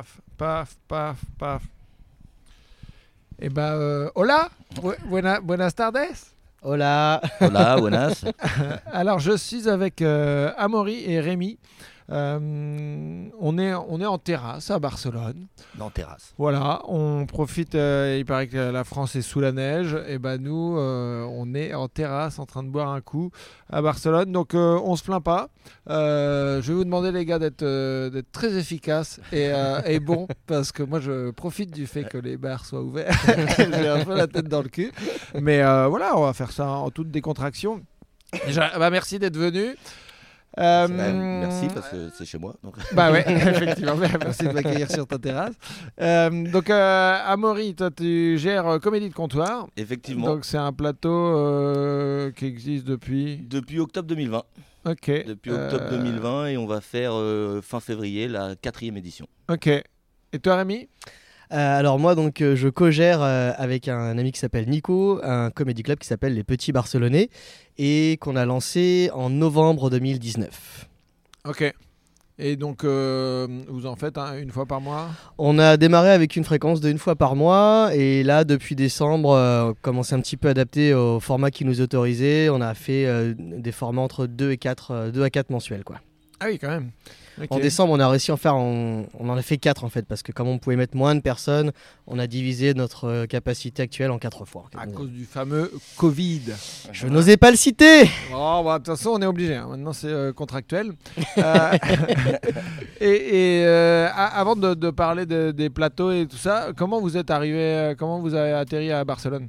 Paf, paf, paf, paf. Eh ben, euh, hola, Bu- buena- buenas tardes. Hola. Hola, buenas. Alors, je suis avec euh, Amaury et Rémi. Euh, on, est, on est en terrasse à Barcelone. Non, terrasse. Voilà, on profite. euh, il paraît que la France est sous la neige. Et ben nous, euh, on est en terrasse en train de boire un coup à Barcelone. Donc on se plaint pas. Je vais vous demander les gars d'être d'être très efficaces et, et bons parce que moi je profite du fait que les bars soient ouverts. J'ai un peu la tête dans le cul. Mais voilà, on va faire ça en toute décontraction. Déjà, bah, merci d'être venu. Euh, merci parce que c'est chez moi. donc. bah ouais, effectivement. Merci de m'accueillir sur ta terrasse. Euh, donc, euh, Amaury, toi, tu gères euh, Comédie de Comptoir. Effectivement. Donc, c'est un plateau qui existe depuis. Depuis octobre 2020. Ok. Depuis octobre Euh, 2020 et on va faire fin février la quatrième édition. Ok. Et toi, Rémi? Alors moi donc euh, je co-gère euh, avec un ami qui s'appelle Nico un comédie club qui s'appelle Les Petits Barcelonais et qu'on a lancé en novembre 2019. Ok. Et donc, euh, vous en faites hein, une fois par mois? On a démarré avec une fréquence d'une fois par mois et là depuis décembre euh, on commence un petit peu à adapter au format qui nous autorisait. On a fait euh, des formats entre 2 et 4 euh, 2 à 4 mensuels quoi. Ah oui, quand même. En décembre, on a réussi à en faire, en- on en a fait 4 en fait, parce que comme on pouvait mettre moins de personnes, on a divisé notre euh, capacité actuelle en 4 fois. À cause du fameux Covid. Je n'osais pas le citer Oh, bah, de toute façon, on est obligé. hein. Maintenant, c'est euh, contractuel. Euh, et euh, avant de, de parler de- des plateaux et tout ça, comment vous êtes arrivé, euh, comment vous avez atterri à Barcelone?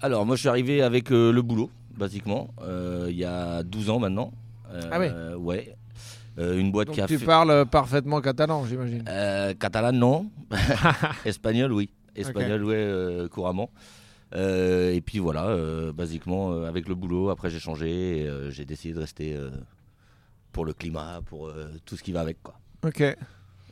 Alors, moi, je suis arrivé avec euh, le boulot, basiquement, euh, il y a 12 ans maintenant. Euh, Ah ouais. Ouais. Euh, une boîte Donc, qui a tu fait. parles parfaitement catalan, j'imagine. Euh, catalan, non. Espagnol, oui. Espagnol, ouais, euh, couramment. Et puis voilà, basiquement, avec le boulot, après j'ai changé et j'ai décidé de rester pour le climat, pour tout ce qui va avec. Quoi. Ok.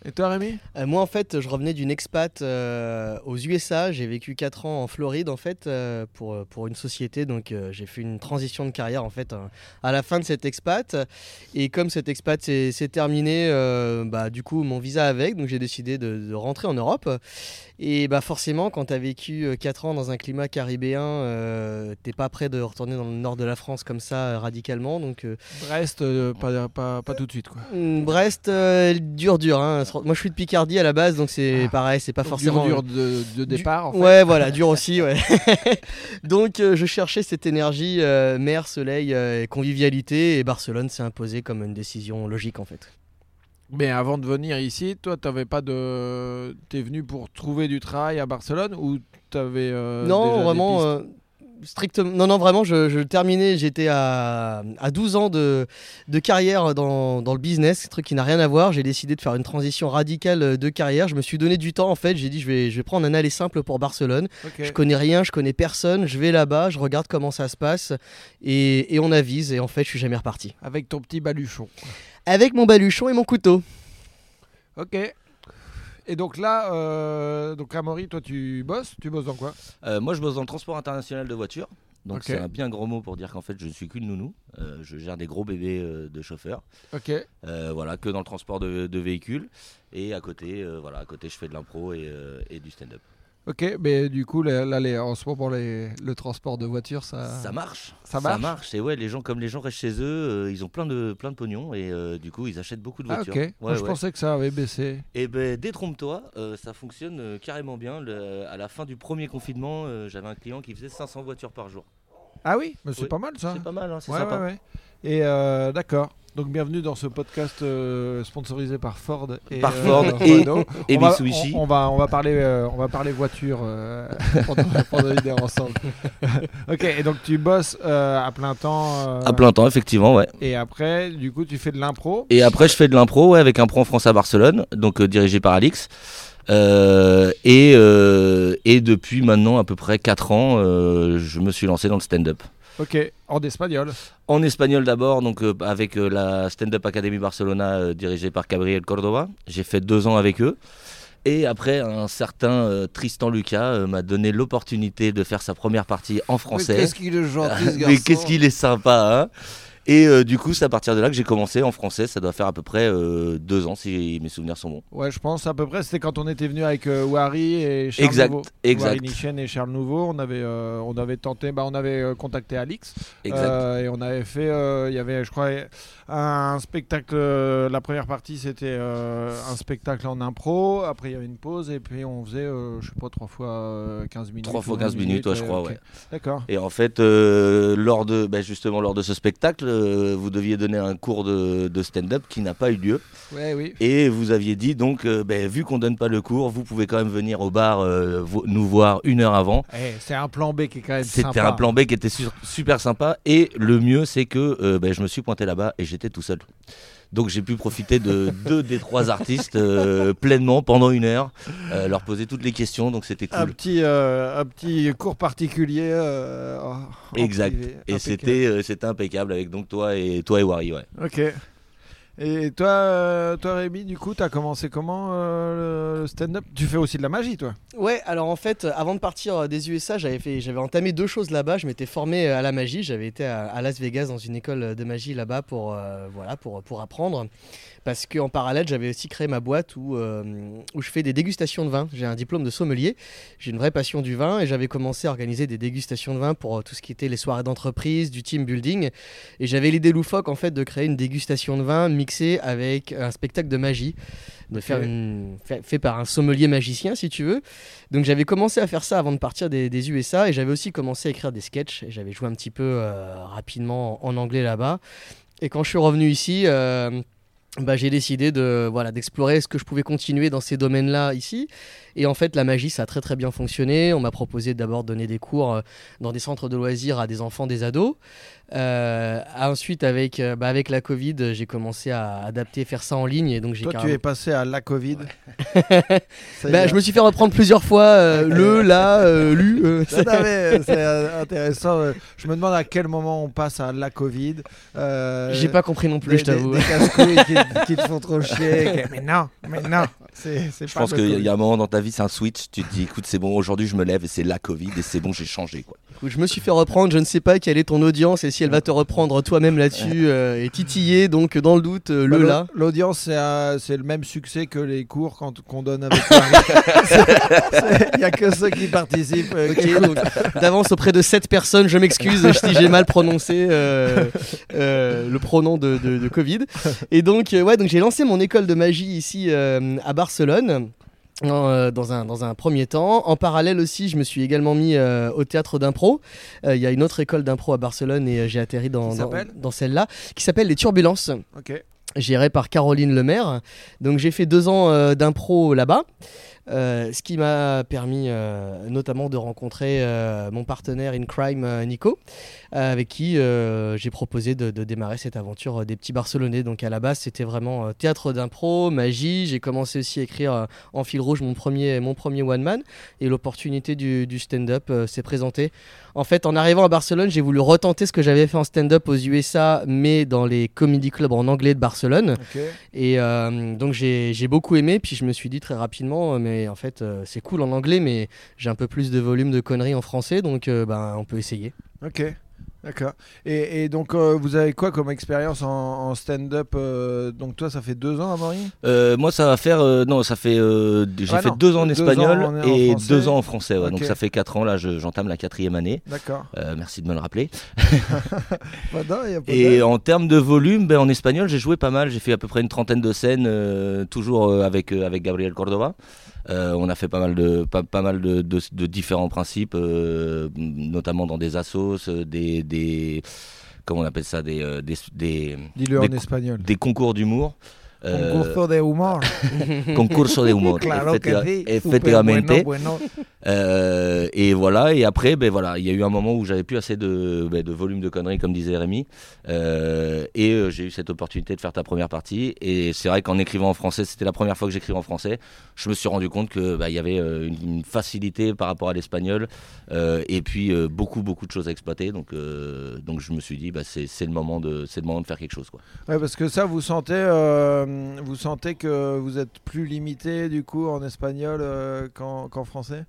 Et toi, Rémi? Euh, Moi en fait, je revenais d'une expat euh, aux USA, j'ai vécu 4 ans en Floride en fait, euh, pour, pour une société, donc j'ai fait une transition de carrière en fait euh, à la fin de cette expat. Et comme cette expat s'est euh, bah, du coup mon visa avec, donc j'ai décidé de, de rentrer en Europe. Et bah forcément, quand tu as vécu 4 ans dans un climat caribéen, t'es pas prêt de retourner dans le nord de la France comme ça radicalement. Donc Brest, pas, pas, pas tout de suite, quoi. Brest, dur dur. hein. Moi je suis de Picardie à la base, donc c'est Ah. pareil, c'est pas Donc, forcément... dur, dur de, de départ, en fait. Ouais, voilà, dur aussi, ouais. Donc euh, je cherchais cette énergie euh, mer, soleil euh, et convivialité et Barcelone s'est imposé comme une décision logique en fait. Mais avant de venir ici, toi, t'avais pas de. T'es venu pour trouver du travail à Barcelone ou t'avais. euh, déjà non, des vraiment pistes strictement non non vraiment je, je terminais, j'étais à, à 12 ans de, de carrière dans, dans le business, un truc qui n'a rien à voir, j'ai décidé de faire une transition radicale de carrière, je me suis donné du temps en fait, j'ai dit je vais je vais prendre un aller simple pour Barcelone. Je connais rien, je connais personne, je vais là-bas, je regarde comment ça se passe et, et on avise et en fait je suis jamais reparti. Avec ton petit baluchon. Avec mon baluchon et mon couteau. Ok. Et donc là, euh, donc Amaury, toi, tu bosses Tu bosses dans quoi? Euh, moi, je bosse dans le transport international de voitures. Donc, c'est un bien gros mot pour dire qu'en fait, je ne suis qu'une nounou. Euh, je gère des gros bébés euh, de chauffeurs. Ok. Euh, voilà, que dans le transport de, de véhicules. Et à côté, voilà, à côté, je fais de l'impro et, et du stand-up. Ok, mais du coup, là, là, les- en ce moment, les- le transport de voitures, ça. Ça marche. ça marche Et ouais, les gens, comme les gens restent chez eux, euh, ils ont plein de, plein de pognon et euh, du coup, ils achètent beaucoup de Ah, voitures. ok. Ouais, Moi, je pensais que ça avait baissé. Et ben, détrompe-toi, euh, ça fonctionne carrément bien. Le- à la fin du premier confinement, j'avais un client qui faisait 500 voitures par jour. Ah oui, mais c'est Oui. pas mal ça. C'est pas mal, hein, c'est Ouais, sympa. Et euh, d'accord. Donc bienvenue dans ce podcast euh, sponsorisé par Ford et Par euh, Ford et- Renault. et on va, Mitsubishi. On, on va on va parler euh, on va parler voiture pendant, pendant une heure ensemble. ok. Et donc tu bosses à plein temps. À plein temps, effectivement, ouais. Et après, du coup, tu fais de l'impro. Et après, je fais de l'impro ouais, avec un pro en France à Barcelone, donc dirigé par Alix. Euh, et, euh, et depuis maintenant à peu près 4 ans, euh, je me suis lancé dans le stand-up. Ok. En espagnol. En espagnol d'abord, donc euh, avec euh, la Stand Up Academy Barcelona euh, dirigée par Gabriel Cordova. J'ai fait deux ans avec eux. Et après, un certain euh, Tristan Lucas euh, m'a donné l'opportunité de faire sa première partie en Mais français. Qu'est-ce qu'il est gentil ce Mais garçon. qu'est-ce qu'il est sympa, hein Et euh, du coup, c'est à partir de là que j'ai commencé en français. Ça doit faire à peu près euh, deux ans, si mes souvenirs sont bons. Ouais, je pense à peu près. C'était quand on était venu avec euh, Wari et Charles Exact, Nouveau. exact. Wari Nichen et Charles Nouveau. On avait, euh, on avait tenté, bah, on avait contacté Alix. Exact. Et on avait fait, il y avait, je crois, un spectacle. la première partie, c'était un spectacle en impro. Après, il y avait une pause. Et puis, on faisait, je sais pas, trois fois euh, 15 minutes. Trois fois ou 15 20 minutes, ouais, je crois, ouais. D'accord. Et en fait, lors de, bah, justement, lors de ce spectacle, euh, vous deviez donner un cours de, de stand-up qui n'a pas eu lieu. Ouais, oui. Et vous aviez dit donc, euh, bah, vu qu'on donne pas le cours, vous pouvez quand même venir au bar euh, nous voir une heure avant. Eh, c'est un plan B qui est quand même C'était un plan B qui était su- super sympa. Et le mieux, c'est que bah, je me suis pointé là-bas et j'étais tout seul. Donc j'ai pu profiter de deux des trois artistes euh, pleinement pendant une heure, euh, leur poser toutes les questions. Donc c'était Un cool. petit, euh, un petit cours particulier. Exact. privé. Et c'était impeccable avec donc toi et toi et Wari, ouais. Ok. Et toi, euh, toi Rémi, du coup, t'as commencé comment euh, le stand-up? Tu fais aussi de la magie, toi? Ouais, alors en fait, avant de partir euh, des USA, j'avais fait, j'avais entamé deux choses là-bas. Je m'étais formé à la magie. J'avais été à, Las Vegas dans une école de magie là-bas pour, voilà, pour, pour apprendre. Parce qu'en parallèle, j'avais aussi créé ma boîte où, euh, où je fais des dégustations de vin. J'ai un diplôme de sommelier. J'ai une vraie passion du vin et j'avais commencé à organiser des dégustations de vin pour euh, tout ce qui était les soirées d'entreprise, du team building. Et j'avais l'idée loufoque en fait de créer une dégustation de vin mixée avec un spectacle de magie, de Ok. faire une fait, par un sommelier magicien si tu veux. Donc j'avais commencé à faire ça avant de partir des, des USA et j'avais aussi commencé à écrire des sketchs et j'avais joué un petit peu euh, rapidement en anglais là-bas. Et quand je suis revenu ici, euh, bah, j'ai décidé de voilà d'explorer ce que je pouvais continuer dans ces domaines-là ici. Et en fait, la magie, ça a très très bien fonctionné. On m'a proposé d'abord de donner des cours euh, dans des centres de loisirs à des enfants, des ados. Euh, ensuite, avec, euh, bah, avec la Covid, j'ai commencé à adapter, faire ça en ligne. Et donc j'ai Toi, tu carrément- es passé à la Covid. Bah, je me suis fait reprendre plusieurs fois euh, le, la, euh, lu. euh, c'est intéressant. Je me demande à quel moment on passe à la Covid. Euh, J'ai pas compris non plus, des, je t'avoue. Des, des casse-couilles qui, qui te font trop chier. Mais non, mais non. C'est, Je pas pense qu'il y a un moment dans ta vie, c'est un switch. Tu te dis, écoute, c'est bon, aujourd'hui je me lève et c'est la Covid et c'est bon, j'ai changé. Quoi. Écoute, Je me suis fait reprendre, je ne sais pas quelle est ton audience et si elle va te reprendre toi-même là-dessus euh, et titiller, donc dans le doute, euh, Bah, le l'au- là. L'audience, c'est, un- c'est le même succès que les cours quand, qu'on donne avec Il n'y a que ceux qui participent. euh, qui donc d'avance auprès de 7 personnes, je m'excuse si j'ai mal prononcé euh, euh, le pronom de, de- de Covid. Et donc, euh, ouais, donc j'ai lancé mon école de magie ici euh, à Barcelone. Euh, dans, un, dans un premier temps. En parallèle aussi, je me suis également mis euh, au théâtre d'impro. Euh, Il y a une autre école d'impro à Barcelone et j'ai atterri dans, celle-là, qui s'appelle Les Turbulences Ok. géré par Caroline Lemaire. Donc j'ai fait deux ans d'impro là-bas. Euh, ce qui m'a permis euh, notamment de rencontrer euh, mon partenaire in crime Nico, avec qui euh, j'ai proposé de, de démarrer cette aventure euh, des petits Barcelonais. Donc à la base c'était vraiment euh, théâtre d'impro, magie. J'ai commencé aussi à écrire euh, en fil rouge mon premier, mon premier one man et l'opportunité du, du stand-up euh, s'est présentée. En fait en arrivant à Barcelone j'ai voulu retenter ce que j'avais fait en stand-up aux USA mais dans les comedy clubs en anglais de Barcelone. Et euh, donc j'ai j'ai beaucoup aimé, puis je me suis dit très rapidement, euh, mais en fait euh, c'est cool en anglais, mais j'ai un peu plus de volume de conneries en français, donc euh, ben, on peut essayer. Ok, d'accord. Et, et donc, euh, vous avez quoi comme expérience en, en stand-up euh, Donc, toi, ça fait deux ans, Amaury? Euh, moi, ça va faire. non, ça fait. j'ai Ah fait non, deux ans en deux espagnol ans en- en et deux ans en français. ouais. Donc ça fait quatre ans. Là, je- j'entame la quatrième année. D'accord. Merci de me le rappeler. Pas d'un, y a pas Et en termes de volume, ben, en espagnol, j'ai joué pas mal. J'ai fait à peu près une trentaine de scènes, toujours avec, avec Gabriel Cordova. Euh, on a fait pas mal de, pas, pas mal de, de- de différents principes, euh, notamment dans des assos, euh, des, des. Comment on appelle ça Des, des, des, Dis-le en des- espagnol. des concours d'humour. Euh, Concurso de humor. concurso de humor. Claro que bueno, bueno. Euh, et voilà, et après, ben voilà, il y a eu un moment où j'avais plus assez de, ben, de volume de conneries, comme disait Rémi, Euh, et euh, j'ai eu cette opportunité de faire ta première partie. Et c'est vrai qu'en écrivant en français, c'était la première fois que j'écrivais en français, je me suis rendu compte que bah, il y avait euh, une, une facilité par rapport à l'espagnol, et puis beaucoup beaucoup de choses à exploiter. Donc, donc je me suis dit, bah, c'est c'est le moment de, c'est le moment de faire quelque chose, quoi. Ouais, parce que ça, vous sentez, euh, vous sentez que vous êtes plus limité du coup en espagnol euh, qu'en qu'en français?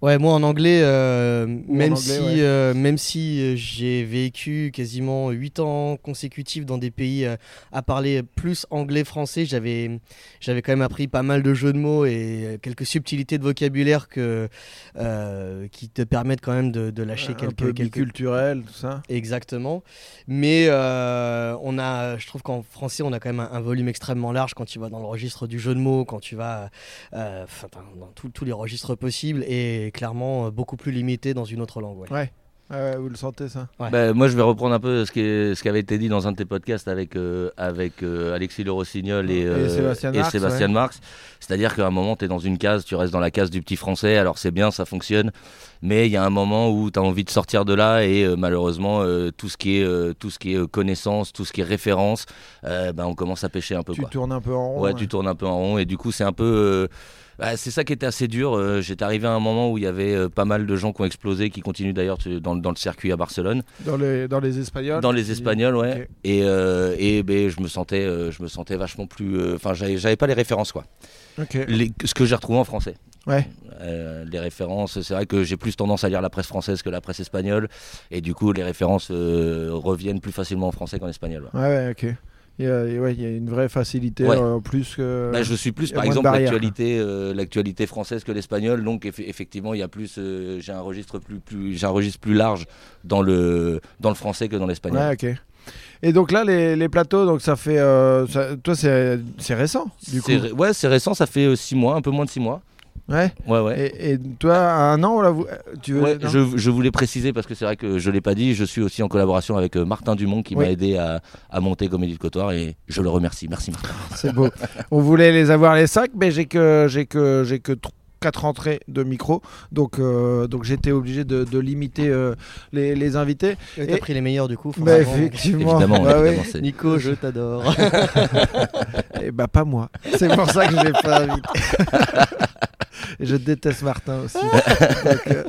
Ouais, moi en anglais, euh, en même, anglais, si, ouais. euh, même si euh, j'ai vécu quasiment 8 ans consécutifs dans des pays euh, à parler plus anglais-français, j'avais, j'avais quand même appris pas mal de jeux de mots et euh, quelques subtilités de vocabulaire que, euh, qui te permettent quand même de, de lâcher un quelques, peu quelques biculturel, tout ça. Exactement. Mais euh, on a, je trouve qu'en français, on a quand même un, un volume extrêmement large quand tu vas dans le registre du jeu de mots, quand tu vas euh, dans tous les registres possibles et clairement euh, beaucoup plus limité dans une autre langue. ouais. Ouais. Ouais, ouais, vous le sentez ça Ouais. Bah, moi, je vais reprendre un peu ce qui, est- ce qui avait été dit dans un de tes podcasts avec, euh, avec euh, Alexis Le Rossignol et, Et Sébastien et Marx, Sébastien ouais. Marx. C'est-à-dire qu'à un moment, tu es dans une case, tu restes dans la case du petit français, alors c'est bien, ça fonctionne. Mais il y a un moment où tu as envie de sortir de là et euh, malheureusement, euh, tout ce qui est, euh, tout ce qui est connaissance, tout ce qui est référence, euh, bah, on commence à pêcher un peu. Tu quoi. tournes un peu en rond. Ouais, tu tournes un peu en rond et du coup c'est un peu. Bah, c'est ça qui était assez dur. Euh, J'étais arrivé à un moment où il y avait euh, pas mal de gens qui ont explosé, qui continuent d'ailleurs dans, dans le circuit à Barcelone, Dans les, dans les Espagnols dans les Espagnols, ouais. Et, euh, et ben, je me sentais, je me sentais vachement plus. Enfin, j'avais pas les références quoi. Ok. Les- ce que j'ai retrouvé en français. Ouais. Euh, les références, c'est vrai que j'ai plus tendance à lire la presse française que la presse espagnole, et du coup les références euh, reviennent plus facilement en français qu'en espagnol. ouais. Ouais, ouais, ok. Il y a, ouais, il y a une vraie facilité Ouais. euh, plus que. Bah, je suis plus, par exemple, l'actualité, euh, l'actualité française que l'espagnol. Donc, eff- effectivement, il y a plus, euh, j'ai un registre plus, plus, j'ai un registre plus large dans le, dans le français que dans l'espagnol. Ouais, ok. Et donc là, les, les plateaux, donc ça fait. ça- toi, c'est récent, du coup. Ré- ouais, c'est récent, ça fait 6 mois, un peu moins de 6 mois. Ouais. Ouais, ouais. Et, et toi, à un an, là, vous, tu veux. Ouais, je, je voulais préciser parce que c'est vrai que je l'ai pas dit, je suis aussi en collaboration avec euh, Martin Dumont qui Oui. m'a aidé à, à monter Comédie de Cotoir et je le remercie. Merci Martin. C'est beau. On voulait les avoir les cinq, mais j'ai que j'ai que j'ai que tr- quatre entrées de micro, donc euh, donc j'étais obligé de, de limiter euh, les, les invités. Et T'as Et- pris les meilleurs du coup. Bah, effectivement. Évidemment, Bah oui. évidemment, Nico, je t'adore. Et bah pas moi. C'est pour ça que je l'ai pas invité. Et je déteste Martin aussi. Donc, euh,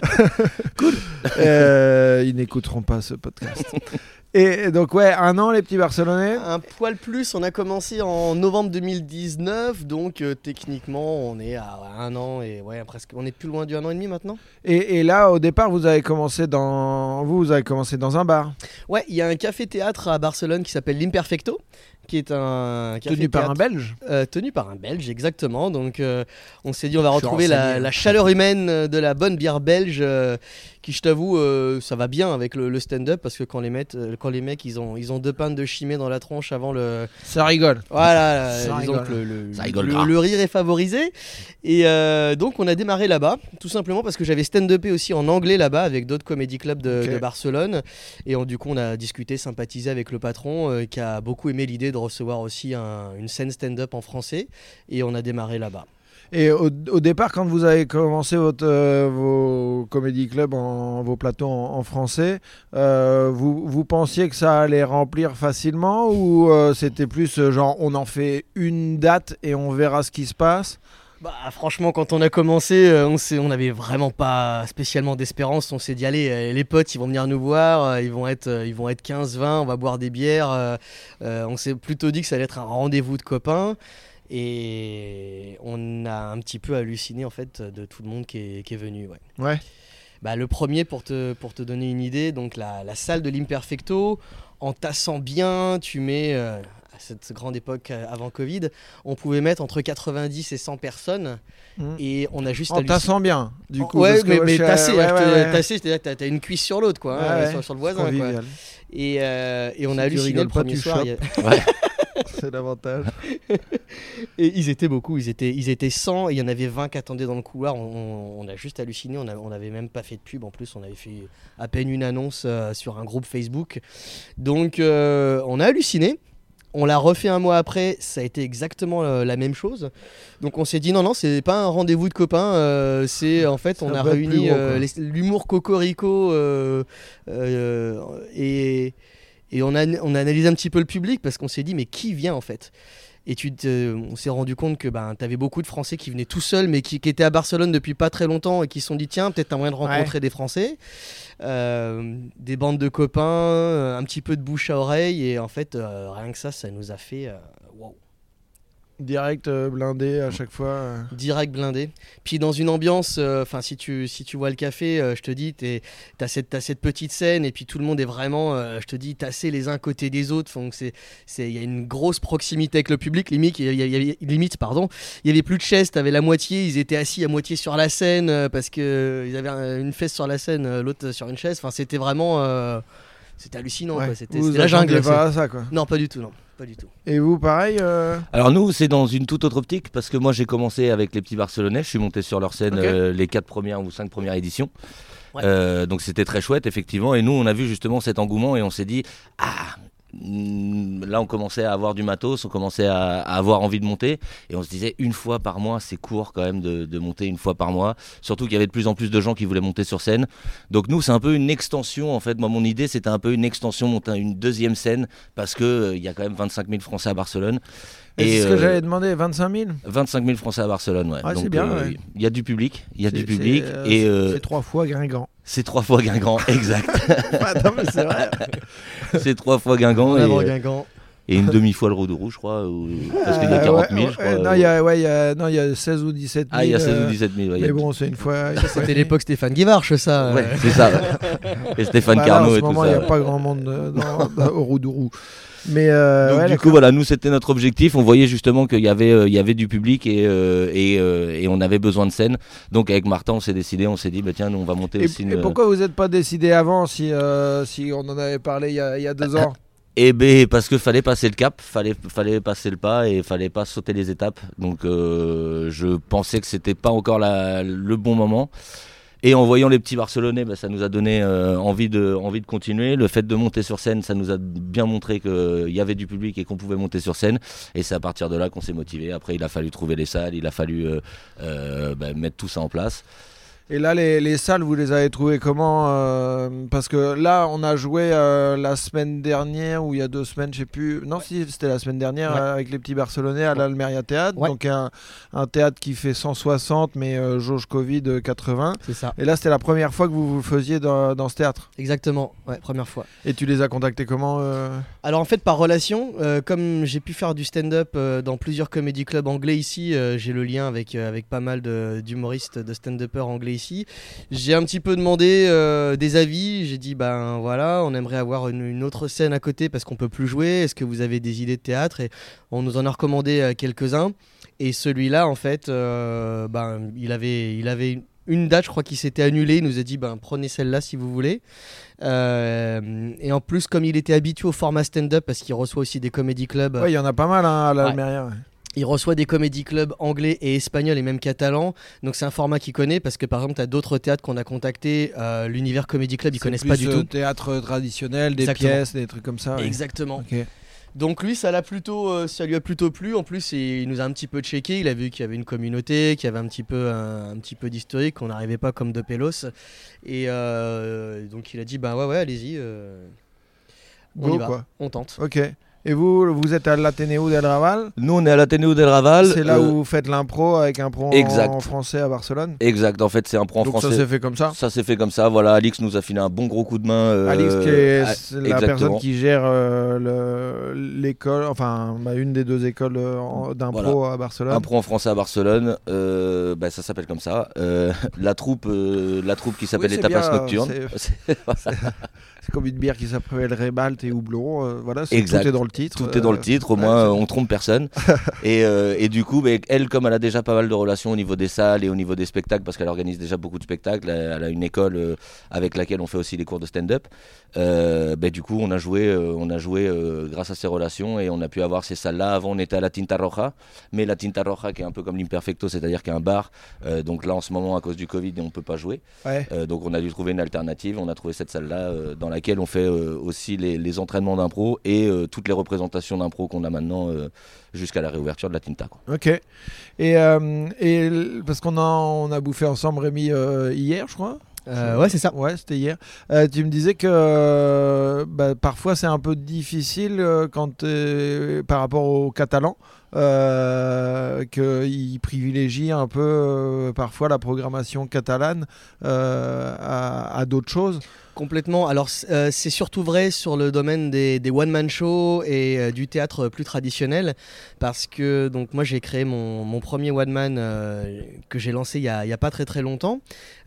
euh, ils n'écouteront pas ce podcast. Et donc ouais, un an les petits Barcelonais. Un poil plus, on a commencé en novembre 2019, donc euh, techniquement on est à un an et ouais presque, on est plus loin du un an et demi maintenant. Et, et là, au départ, vous avez commencé dans vous, vous avez commencé dans un bar Ouais, il y a un café-théâtre à Barcelone qui s'appelle l'Imperfecto, qui est un tenu par un Belge. euh, tenu par un Belge, exactement. Donc euh, on s'est dit on va retrouver la chaleur humaine de la bonne bière belge, euh, qui je t'avoue euh, ça va bien avec le, le stand-up parce que quand les, mecs, euh, quand les mecs ils ont, ils ont deux pintes de chimée dans la tronche avant le, Ça rigole. Voilà, Ça euh, disons rigole. que le, le- Ça rigole le- rire est favorisé. Et euh, donc on a démarré là-bas, tout simplement parce que j'avais stand-upé aussi en anglais là-bas avec d'autres comédie clubs de, Barcelone. Et on- du coup on a discuté, sympathisé avec le patron euh, qui a beaucoup aimé l'idée de recevoir aussi un- une scène stand-up en français. Et on a démarré là-bas. Et au, départ, quand vous avez commencé votre, euh, vos comédie clubs, vos plateaux en, français, euh, vous, vous pensiez que ça allait remplir facilement ou euh, c'était plus genre on en fait une date et on verra ce qui se passe? Bah franchement quand on a commencé on n'avait vraiment pas spécialement d'espérance. On s'est dit allez les potes ils vont venir nous voir ils vont être ils vont être 15 20 on va boire des bières on s'est plutôt dit que ça allait être un rendez-vous de copains et on a un petit peu halluciné en fait de tout le monde qui est, qui est venu ouais. Ouais. Bah, le premier, pour te, pour te donner une idée, donc la, la salle de l'Imperfecto, en tassant bien, tu mets, euh, à cette grande époque euh, avant Covid, on pouvait mettre entre 90 et 100 personnes, Mm. et on a juste En halluciné. tassant bien, du coup. ouais, mais, mais ouais, hein, ouais, ouais. tassé, c'est-à-dire que t'as- une cuisse sur l'autre, quoi, hein, Ouais, ouais. sur, sur le voisin, quoi. Et, euh, et on Si a halluciné le pas, premier soir. il y a- C'est l'avantage. Et ils étaient beaucoup, ils étaient, ils étaient 100, et il y en avait 20 qui attendaient dans le couloir. On, a juste halluciné, on n'avait même pas fait de pub en plus, on avait fait à peine une annonce euh, sur un groupe Facebook. Donc euh, on a halluciné. On l'a refait un mois après, ça a été exactement euh, la même chose. Donc on s'est dit non, non, c'est pas un rendez-vous de copains, euh, c'est en fait, on a réuni euh, l'humour cocorico et, et on a, on a analysé un petit peu le public parce qu'on s'est dit mais qui vient en fait? Et tu te- on s'est rendu compte que ben, tu avais beaucoup de Français qui venaient tout seuls, mais qui, qui étaient à Barcelone depuis pas très longtemps et qui se sont dit tiens, peut-être un moyen de rencontrer des Français. Euh, des bandes de copains, euh, un petit peu de bouche à oreille, et en fait, euh, rien que ça, ça nous a fait. euh. Direct euh, blindé à chaque fois. euh. direct blindé. Puis dans une ambiance, euh, enfin si tu si tu vois le café, euh, je te dis, t'es- t'as cette t'as cette petite scène et puis tout le monde est vraiment, euh, je te dis, tassé les uns côté des autres. Donc c'est c'est il y a une grosse proximité avec le public. Limite, il y a- il y avait- limite pardon, il y avait plus de chaises, t'avais la moitié, ils étaient assis à moitié sur la scène euh, parce que euh, ils avaient un- une fesse sur la scène, euh, l'autre sur une chaise. Enfin c'était vraiment, euh, c'était hallucinant. Ouais. quoi. C'était Vous c'était la attendiez jungle. pas c'est- à ça quoi. Non pas du tout, non pas du tout. Et vous, pareil euh, Alors nous, c'est dans une toute autre optique parce que moi j'ai commencé avec les petits Barcelonais. Je suis monté sur leur scène euh, les quatre premières ou cinq premières éditions. Ouais. Euh, donc c'était très chouette effectivement. Et nous, on a vu justement cet engouement et on s'est dit ah. Là, on commençait à avoir du matos, on commençait à, avoir envie de monter, et on se disait une fois par mois, c'est court quand même de, monter une fois par mois. Surtout qu'il y avait de plus en plus de gens qui voulaient monter sur scène. Donc nous, c'est un peu une extension. En fait, moi, mon idée, c'était un peu une extension, monter une deuxième scène, parce que euh, y a quand même 25 000 Français à Barcelone. Et C'est ce que euh, j'avais demandé, 25 000 25 000 Français à Barcelone, ouais. Ah, c'est Donc, bien, euh, ouais. Il y a du public, il y a C'est- du public, c'est, euh, et c'est- euh, c'est trois fois Guingamp. c'est trois fois Guingamp, exact. Ah, non, mais c'est vrai. c'est trois fois Guingamp En et, avant euh, Guingamp. et une demi-fois le Roux, je crois, ou- parce qu'il y a Euh, 40 ouais, 000, ouais, je crois. Non, il y a, ouais, il y a, non, il y a 16 ou 17 000. Ah, il y a 16 euh, ou 17 000. ouais, a- Mais bon, c'est une fois. C'était l'époque Stéphane Guivarch ça. Ouais, c'est ça. Et Stéphane Bah, Carnot en et ce tout moment, ça. il n'y a pas grand monde dans, dans- au Roudourou. Mais euh, Donc ouais, du coup voilà, nous c'était notre objectif. On voyait justement qu'il y avait, euh, il y avait du public et, euh, et, et on avait besoin de scène. Donc avec Martin, on s'est décidé, on s'est dit bah tiens, nous on va monter Et, aussi. et une- pourquoi vous n'êtes pas décidé avant si, si on en avait parlé il y a, il y a deux ans? Eh ben parce que fallait passer le cap, fallait fallait passer le pas et fallait pas sauter les étapes. Donc je pensais que c'était pas encore la- le bon moment. Et en voyant les petits Barcelonais, bah, ça nous a donné euh, envie de envie de continuer. Le fait de monter sur scène, ça nous a bien montré qu'il y avait du public et qu'on pouvait monter sur scène. Et c'est à partir de là qu'on s'est motivé. Après, il a fallu trouver les salles, il a fallu euh, euh, bah, mettre tout ça en place. Et là, les, les salles, vous les avez trouvées comment euh, Parce que là, on a joué euh, la semaine dernière ou il y a deux semaines, je sais plus. Non, si c'était la semaine dernière Ouais. euh, avec les petits Barcelonais à l'Almeria Théâtre. Ouais. Donc un, un théâtre qui fait 160, mais euh, jauge Covid euh, 80. C'est ça. Et là, c'était la première fois que vous vous faisiez dans, dans ce théâtre. Exactement, ouais, première fois. Et tu les as contactés comment euh? Alors en fait par relation, euh, comme j'ai pu faire du stand-up euh, dans plusieurs comédie clubs anglais ici, euh, j'ai le lien avec, euh, avec pas mal de- d'humoristes, de, stand-uppers anglais ici. J'ai un petit peu demandé euh, des avis, j'ai dit ben voilà, on aimerait avoir une, une autre scène à côté parce qu'on peut plus jouer, est-ce que vous avez des idées de théâtre? Et on nous en a recommandé euh, quelques-uns. Et celui-là en fait, euh, ben, il avait, il avait une- une date, je crois qu'il s'était annulé. Il nous a dit ben, prenez celle-là si vous voulez. Euh, et en plus, comme il était habitué au format stand-up, parce qu'il reçoit aussi des comédie clubs, Ouais, il y en a pas mal hein, à l'Almeria. ouais. Il reçoit des comédie clubs anglais et espagnols et même catalans. Donc c'est un format qu'il connaît parce que par exemple, tu as d'autres théâtres qu'on a contactés, euh, l'univers comédie club, ils connaissent plus, pas du euh, tout. théâtre traditionnel, des Exactement. pièces, des trucs comme ça. ouais. Exactement. Donc lui, ça l'a plutôt, euh, ça lui a plutôt plu. En plus, il nous a un petit peu checké. Il a vu qu'il y avait une communauté, qu'il y avait un petit peu, un, un petit peu d'historique, qu'on n'arrivait pas comme de Pélos. Et euh, donc il a dit, bah ouais, ouais, allez-y. on Go, y va, quoi. on tente. Ok. Et vous, vous êtes à l'Ateneo del Raval Nous, on est à l'Athénéo del Raval. C'est là Euh, où vous faites l'impro avec un pro en- exact. en français à Barcelone Exact. En fait, c'est un pro en Donc français. ça s'est fait comme ça Ça s'est fait comme ça, voilà. Alix nous a filé un bon gros coup de main. euh, Alix, qui est ah, la personne qui gère euh, le- l'école, enfin bah, une des deux écoles euh, d'impro à Barcelone. Un pro en français à Barcelone, bah, ça s'appelle comme ça. La troupe, la troupe qui s'appelle Oui, les Tapas Nocturnes. c'est- comme une bière qui s'appelle Rebalt et Houblon. euh, voilà, Exact. tout est dans le titre. Tout est dans le euh, titre, au moins on trompe personne. et, euh, et du coup, bah, elle, comme elle a déjà pas mal de relations au niveau des salles et au niveau des spectacles, parce qu'elle organise déjà beaucoup de spectacles, elle a une école avec laquelle on fait aussi les cours de stand-up. bah, du coup, on a joué, on a joué grâce à ces relations et on a pu avoir ces salles-là. Avant, on était à la Tinta Roja, mais la Tinta Roja qui est un peu comme l'Imperfecto, c'est-à-dire qu'il y a un bar. donc là, en ce moment, à cause du Covid, on peut pas jouer. Ouais. Donc on a dû trouver une alternative. On a trouvé cette salle-là dans laquelle on fait euh, aussi les, les entraînements d'impro et euh, toutes les représentations d'impro qu'on a maintenant euh, jusqu'à la réouverture de la Tinta. quoi. Ok. Et, euh, parce qu'on a, on a bouffé ensemble Rémi euh, hier, je crois. Euh, ouais, c'est ça. Ouais, c'était hier. Euh, tu me disais que euh, bah, parfois c'est un peu difficile euh, quand par rapport aux Catalans euh, qu'il privilégie un peu euh, parfois la programmation catalane euh, à, d'autres choses. Complètement. Alors, euh, c'est surtout vrai sur le domaine des, one-man shows et du théâtre plus traditionnel. Parce que, donc, moi, j'ai créé mon, premier one-man que j'ai lancé il y, a, pas très très longtemps.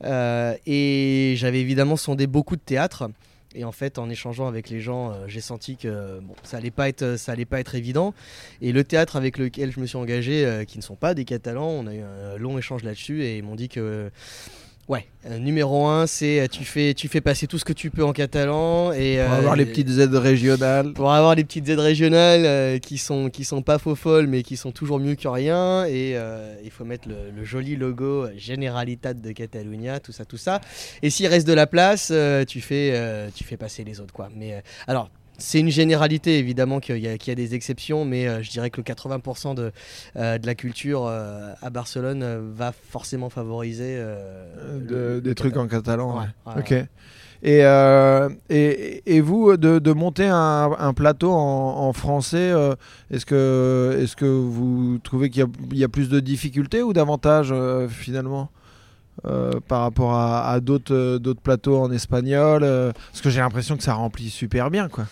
Et j'avais évidemment sondé beaucoup de théâtre. Et en fait, en échangeant avec les gens, euh, j'ai senti que bon, ça allait pas être, ça allait pas être évident. Et le théâtre avec lequel je me suis engagé, euh, qui ne sont pas des Catalans, on a eu un long échange là-dessus et ils m'ont dit que Ouais, euh, numéro un, c'est euh, tu fais, tu fais passer tout ce que tu peux en catalan et Pour euh, avoir les petites aides régionales. pour avoir les petites aides régionales euh, qui sont qui sont pas faux folles mais qui sont toujours mieux que rien. Et euh, il faut mettre le, le joli logo Generalitat de Catalunya tout ça tout ça. Et s'il reste de la place euh, tu fais euh, tu fais passer les autres quoi. Mais euh, alors c'est une généralité évidemment qu'il y, a- qu'il y a des exceptions, mais euh, je dirais que le 80% de, euh, de la culture euh, à Barcelone va forcément favoriser de- des trucs en catalan. Ouais, ok. Et, et, et vous, de, de monter un, un plateau en, en français, est-ce que, est que vous trouvez qu'il y, y a plus de difficultés ou d'avantages finalement? Euh, par rapport à, euh, d'autres plateaux en espagnol euh, Parce que j'ai l'impression que ça remplit super bien. quoi.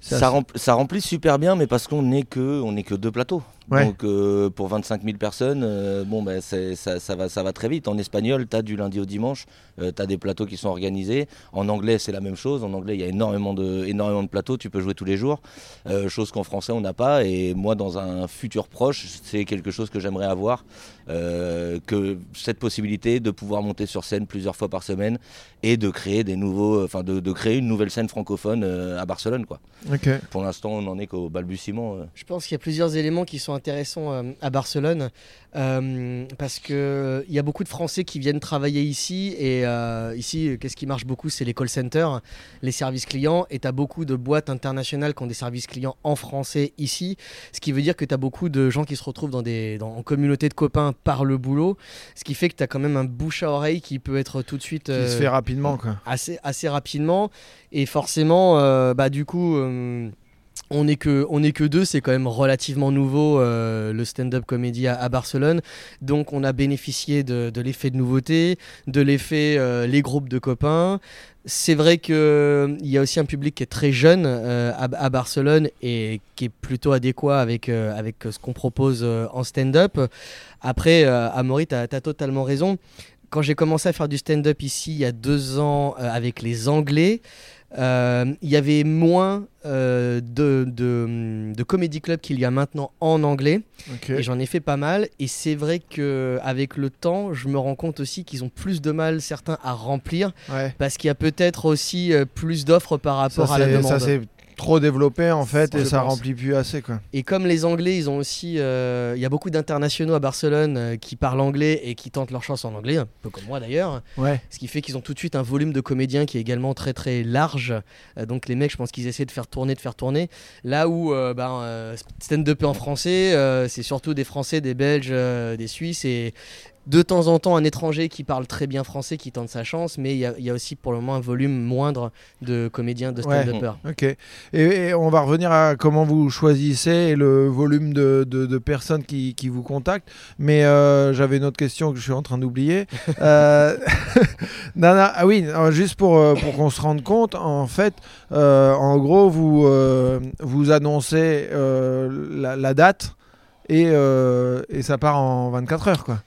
Ça, remplit super bien, mais parce qu'on n'est que, on n'est que deux plateaux. Ouais. Donc euh, pour 25 000 personnes, euh, bon, c'est- ça, ça va, ça va très vite. En espagnol, tu as du lundi au dimanche, tu as des plateaux qui sont organisés. En anglais, c'est la même chose. En anglais, il y a énormément de, énormément de plateaux, tu peux jouer tous les jours. Euh, chose qu'en français, on n'a pas. Et moi, dans un futur proche, c'est quelque chose que j'aimerais avoir. euh, que cette possibilité de pouvoir monter sur scène plusieurs fois par semaine et de créer des nouveaux, enfin de, de créer une nouvelle scène francophone euh, à Barcelone, quoi. Pour l'instant, on n'en est qu'au balbutiement. euh. Je pense qu'il y a plusieurs éléments qui sont intéressants euh, à Barcelone euh, parce que il y a beaucoup de Français qui viennent travailler ici et euh, ici, qu'est-ce qui marche beaucoup, c'est les call centers, les services clients et tu as beaucoup de boîtes internationales qui ont des services clients en français ici, ce qui veut dire que tu as beaucoup de gens qui se retrouvent dans des dans, en communauté de copains par le boulot, ce qui fait que tu as quand même un bouche à oreille qui peut être tout de suite Qui se fait rapidement. Quoi. assez, assez rapidement. Et forcément, euh, bah, du coup, euh, on n'est que, on est que deux, c'est quand même relativement nouveau euh, le stand-up comédie à, Barcelone. Donc on a bénéficié de, l'effet de nouveauté, de l'effet euh, les groupes de copains. C'est vrai qu'il y a aussi un public qui est très jeune euh, à, Barcelone et qui est plutôt adéquat avec, euh, avec ce qu'on propose euh, en stand-up. Après, euh, Amaury, tu as, totalement raison. Quand j'ai commencé à faire du stand-up ici il y a deux ans euh, avec les Anglais, euh, il y avait moins euh, de, de, de comedy club qu'il y a maintenant en anglais. Et j'en ai fait pas mal. Et c'est vrai qu'avec le temps, je me rends compte aussi qu'ils ont plus de mal, certains, à remplir. Ouais. Parce qu'il y a peut-être aussi euh, plus d'offres par Ça, rapport à la demande. ça c'est trop développé en fait et ça pense. remplit plus assez. Quoi. Et comme les Anglais, ils ont aussi, euh, il y a beaucoup d'internationaux à Barcelone euh, qui parlent anglais et qui tentent leur chance en anglais, un peu comme moi d'ailleurs. Ouais. Ce qui fait qu'ils ont tout de suite un volume de comédiens qui est également très très large. Euh, donc les mecs, je pense qu'ils essaient de faire tourner, de faire tourner. Là où euh, ben, euh, stand-up en français, euh, c'est surtout des Français, des Belges, euh, des Suisses et de temps en temps un étranger qui parle très bien français qui tente sa chance. Mais il y, a- il y a aussi pour le moment un volume moindre de comédiens, de Ouais. stand-uppers. Ok. Et, et on va revenir à comment vous choisissez et le volume de, de- de personnes qui, qui vous contactent. Mais euh, j'avais une autre question que je suis en train d'oublier. Euh, non, non, ah oui, euh, juste pour, pour qu'on se rende compte, en fait, euh, en gros, vous, vous annoncez la, la date et, et ça part en 24 heures. Quoi.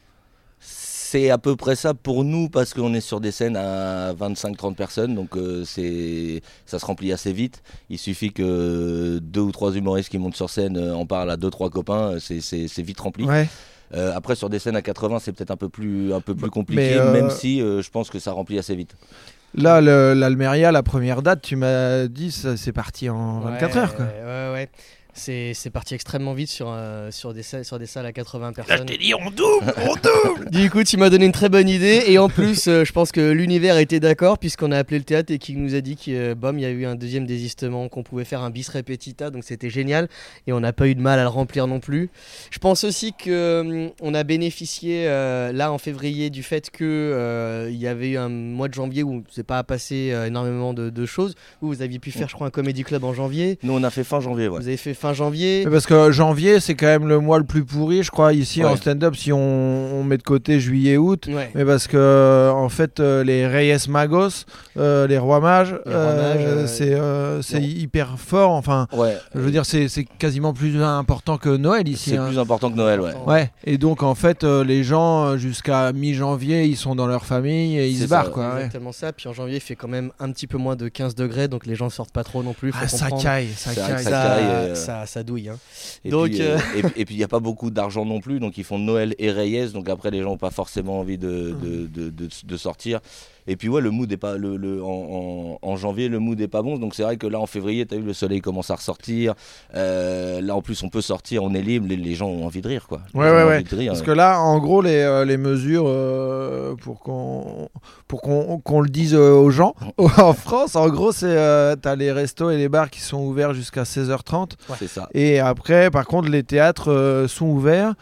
C'est à peu près ça pour nous parce qu'on est sur des scènes à 25-30 personnes, donc euh, c'est ça se remplit assez vite. Il suffit que deux ou trois humoristes qui montent sur scène euh, en parlent à deux trois copains, euh, c'est- vite rempli. Ouais. Euh, après sur des scènes à 80, c'est peut-être un peu plus un peu plus compliqué, Mais, euh, même si euh, je pense que ça remplit assez vite. Là, l'Almeria, la première date, tu m'as dit, ça- c'est parti en 24 Ouais, heures. Quoi. Ouais, ouais, ouais. C'est c'est parti extrêmement vite sur, euh, sur, des salles, sur des salles à 80 personnes. dit, on double, on double Du coup, tu m'as donné une très bonne idée. Et en plus, euh, je pense que l'univers était d'accord, puisqu'on a appelé le théâtre et qu'il nous a dit que, bam, il y a eu un deuxième désistement, qu'on pouvait faire un bis repetita. Donc c'était génial. Et on n'a pas eu de mal à le remplir non plus. Je pense aussi qu'on a bénéficié, euh, là, en février, du fait qu'il il y avait eu un mois de janvier où c'est pas passé euh, énormément de, de choses. Vous, vous aviez pu faire, je crois, un comédie club en janvier. Nous on a fait fin janvier, ouais. Vous avez fait fin janvier. Mais Parce que janvier, c'est quand même le mois le plus pourri, je crois, ici en Ouais. stand-up, si on, on met de côté juillet, août. Ouais. Mais parce que, en fait, euh, les Reyes Magos, euh, les rois mages, euh, c'est euh, c'est hyper fort. Enfin, Ouais. je veux dire, c'est c'est quasiment plus important que Noël ici. C'est hein. plus important que Noël, ouais. Ouais, et donc en fait, euh, les gens euh, jusqu'à mi-janvier, ils sont dans leur famille et ils se ça, barrent ouais. quoi. ouais. Exactement ça. Puis en janvier, il fait quand même un petit peu moins de 15 degrés, donc les gens sortent pas trop non plus. Faut Ah, ça caille, ça caille. ça Ça, caille, euh, ça, ça douille. hein. Et Donc, puis, euh, euh, et, puis- il n'y a pas beaucoup d'argent non plus, donc ils font Noël et Reyes, donc après les gens n'ont pas forcément envie de, de, de- de- de sortir. Et puis ouais, le mood est pas le, le- en, en- en janvier, le mood est pas bon, donc c'est vrai que là en février, tu as vu le soleil commence à ressortir. Euh, là en plus on peut sortir, on est libre, les, les gens ont envie de rire quoi. Les Ouais, ouais, ouais. rire, Parce ouais. que là, en gros, les, euh, les mesures euh, pour qu'on pour qu'on qu'on le dise euh, aux gens en France, en gros, c'est euh, t'as les restos et les bars qui sont ouverts jusqu'à 16h30 c'est ça. et après, par contre, les théâtres euh, sont ouverts.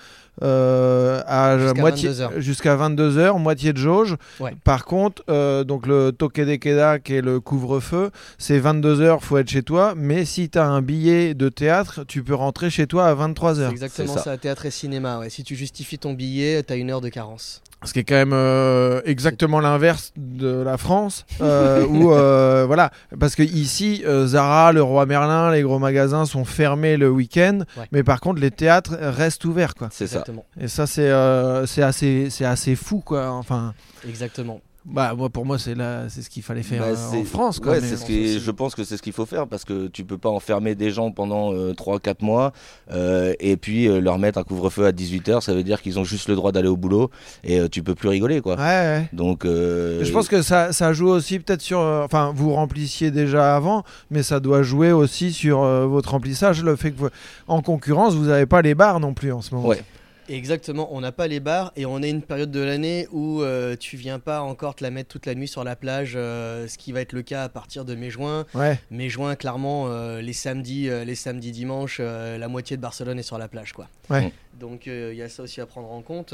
Euh, à Jusqu'à moitié 22 heures. jusqu'à 22h, moitié de jauge. Ouais. Par contre, euh, donc le toque de queda qui est le couvre-feu, c'est 22h, faut être chez toi, mais si tu as un billet de théâtre, tu peux rentrer chez toi à 23h. C'est exactement C'est ça. ça. théâtre et cinéma. Ouais. Si tu justifies ton billet, t'as une heure de carence. Ce qui est quand même euh, exactement l'inverse de la France, euh, où euh, voilà, parce que ici, euh, Zara, le Roi Merlin, les gros magasins sont fermés le week-end, Ouais. mais par contre les théâtres restent ouverts, quoi. C'est ça. Et ça, c'est euh, c'est assez, c'est assez fou, quoi. Enfin, Exactement. Bah moi, pour moi, c'est là, c'est ce qu'il fallait faire Bah, euh, en France, quoi. ouais, c'est ce qui je pense que c'est ce qu'il faut faire parce que tu peux pas enfermer des gens pendant 3-4 mois euh, et puis euh, leur mettre un couvre-feu à 18h, ça veut dire qu'ils ont juste le droit d'aller au boulot et euh, tu peux plus rigoler quoi. Ouais, ouais. Donc euh, Je pense que ça, ça joue aussi peut-être sur. euh, Enfin, vous remplissiez déjà avant, mais ça doit jouer aussi sur euh, votre remplissage. Le fait que, vous- en concurrence, vous n'avez pas les bars non plus en ce moment. Ouais. Exactement, on n'a pas les bars et on est une période de l'année où euh, tu viens pas encore te la mettre toute la nuit sur la plage, euh, ce qui va être le cas à partir de mai-juin. Ouais. Mai-juin, clairement, euh, les samedis, euh, les samedis, dimanches, la moitié de Barcelone est sur la plage, quoi. Ouais. Donc il y a ça aussi à prendre en compte.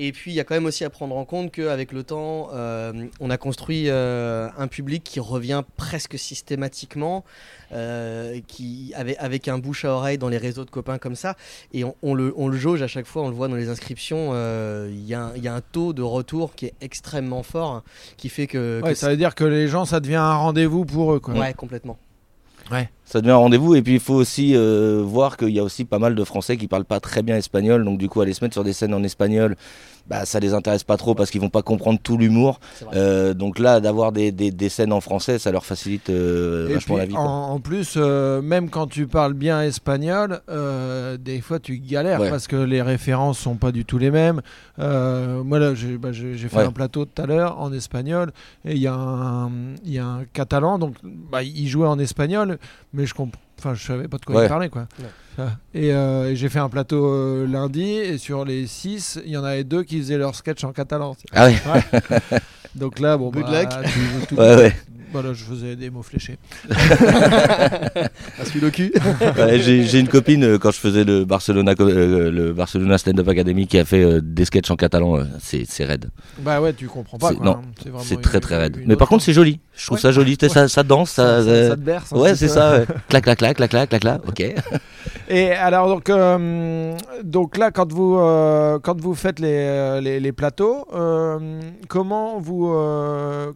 Et puis il y a quand même aussi à prendre en compte qu'avec le temps, euh, on a construit euh, un public qui revient presque systématiquement, euh, qui, avec, avec un bouche à oreille dans les réseaux de copains comme ça. Et on, on le, on le jauge à chaque fois, on le voit dans les inscriptions. Il y, a un- il y a un taux de retour qui est extrêmement fort, hein, qui fait que. Ouais, que ça veut dire que les gens, ça devient un rendez-vous pour eux. Quoi. ouais, complètement. Ça devient un rendez-vous. Et puis il faut aussi euh, voir qu'il y a aussi pas mal de Français qui parlent pas très bien espagnol, donc du coup aller se mettre sur des scènes en espagnol, bah ça les intéresse pas trop parce qu'ils vont pas comprendre tout l'humour. Euh, donc là d'avoir des, des- des scènes en français, ça leur facilite euh, Et vachement puis, la vie. en, en plus, euh, même quand tu parles bien espagnol, euh, des fois tu galères Ouais. parce que les références sont pas du tout les mêmes. Euh, moi là, j'ai bah, fait Ouais. un plateau tout à l'heure en espagnol et il y, a un- il y a un catalan, donc bah, il jouait en espagnol, mais je comprends. Enfin, je savais pas de quoi Ouais. il parlait, quoi. Et, euh, et j'ai fait un plateau euh, lundi, et sur les six, il y en avait deux qui faisaient leur sketch en catalan. Ah ouais. Donc là, bon, Good bah, luck. tout- Ouais, ouais. Voilà, je faisais des mots fléchés. Un celui le cul. Ouais, j'ai j'ai une copine euh, quand je faisais le Barcelona euh, le Barcelona Stand Up Academy qui a fait euh, des sketchs en catalan c'est c'est raide Bah ouais, tu comprends pas. C'est- quoi, non, hein. vraiment c'est une- très très raide mais par contre c'est joli je trouve Ouais. ça joli ça, ça danse ça, ça, ça- euh, te berce. un ouais c'est ça ouais. clac clac clac clac clac clac clac ok Et alors donc euh, donc là quand vous euh, quand vous faites les, les, les plateaux, euh, comment vous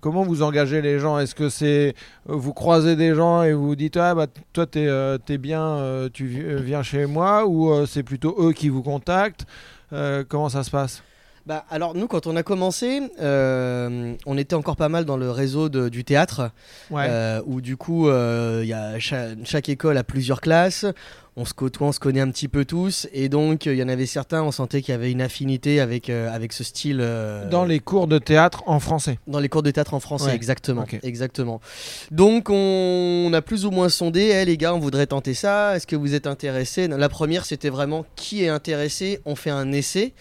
comment vous engagez les gens? Est-ce que c'est vous croisez des gens et vous dites ah bah toi t'es bien tu vi- viens chez moi? Ou c'est plutôt eux qui vous contactent? Comment ça se passe? Bah, alors nous, quand on a commencé, euh, on était encore pas mal dans le réseau de- du théâtre, Ouais. euh, où du coup, euh, y a cha- chaque, école a plusieurs classes. On se côtoie, on se connaît un petit peu tous, et donc il y en avait certains, on sentait qu'il y avait une affinité avec, euh, avec ce style. Dans les cours de théâtre en français. dans les cours de théâtre en français, Ouais. exactement, exactement. Donc on, on a plus ou moins sondé, Eh, les gars, on voudrait tenter ça. Est-ce que vous êtes intéressés? La première, c'était vraiment qui est intéressé? On fait un essai.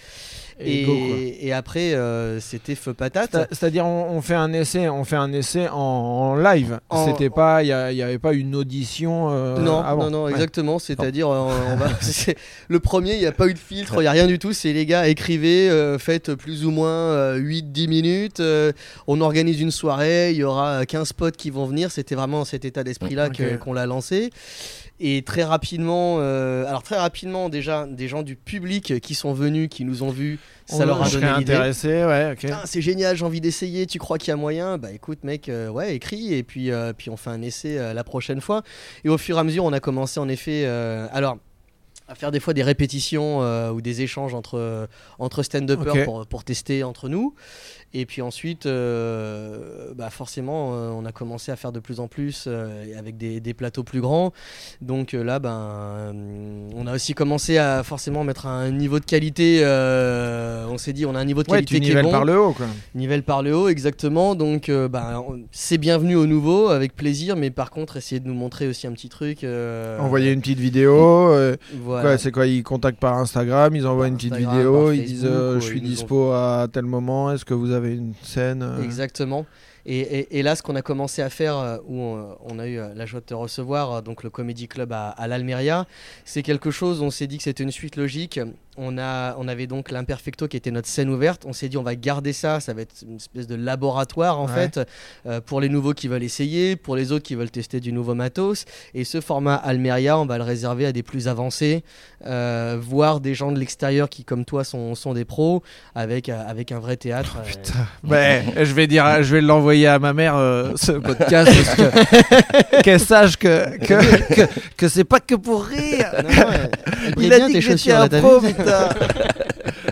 Et, Et, go, quoi. et après, euh, c'était feu patate. C'est- C'est-à-dire on, on fait un essai, on fait un essai en, en live. En- C'était pas, il n'y avait pas une audition euh, non, avant. non, non, Ouais. exactement. C'est-à-dire, euh, va- le premier, il n'y a pas eu de filtre, il n'y a rien du tout. C'est les gars, écrivez, euh, faites plus ou moins 8-10 minutes. on organise une soirée, il y aura 15 potes qui vont venir. C'était vraiment cet état d'esprit-là que- Ok. qu'on l'a lancé. Et très rapidement, euh, alors très rapidement déjà, des gens du public qui sont venus, qui nous ont vus, ça leur a donné l'idée. intéressé, ouais, ok. Putain, c'est génial, j'ai envie d'essayer. Tu crois qu'il y a moyen? Bah écoute, mec, euh, ouais, écris et puis, euh, puis on fait un essai la prochaine fois. Et au fur et à mesure, on a commencé en effet, alors à faire des fois des répétitions ou des échanges entre, entre stand-uppers pour, pour tester entre nous. Et puis ensuite, euh, bah forcément, euh, on a commencé à faire de plus en plus euh, avec des, des plateaux plus grands. Donc là, ben, on a aussi commencé à forcément mettre un niveau de qualité. on s'est dit, on a un niveau de Ouais, qualité tu qui est bon. par le haut, quoi. Nivelle par le haut, exactement. Donc, bah, c'est bienvenu au nouveau, avec plaisir. Mais par contre, essayer de nous montrer aussi un petit truc. Envoyer une petite vidéo. Voilà. c'est quoi Ils contactent par Instagram, ils envoient Par une petite Instagram, vidéo, ils disent je suis ont- dispo à tel moment, est-ce que vous avez une scène euh, Exactement. Et, et- et là, ce qu'on a commencé à faire, euh, où on, on a eu euh, la joie de te recevoir, euh, donc le Comedy Club à, à l'Almeria, c'est quelque chose, on s'est dit que c'était une suite logique. On, a, on avait donc l'Imperfecto qui était notre scène ouverte. On s'est dit, on va garder ça, ça va être une espèce de laboratoire en Ouais. fait, euh, pour les nouveaux qui veulent essayer, pour les autres qui veulent tester du nouveau matos. Et ce format Almeria, on va le réserver à des plus avancés, euh, voire des gens de l'extérieur qui, comme toi, sont, sont des pros, avec, euh, avec un vrai théâtre. euh, Putain. Ouais, je vais dire, je vais l'envoyer à ma mère euh, ce podcast qu'elle sache que que, que, que c'est pas que pour rire. Non, non, elle- elle Il a dit que j'étais un pro, putain.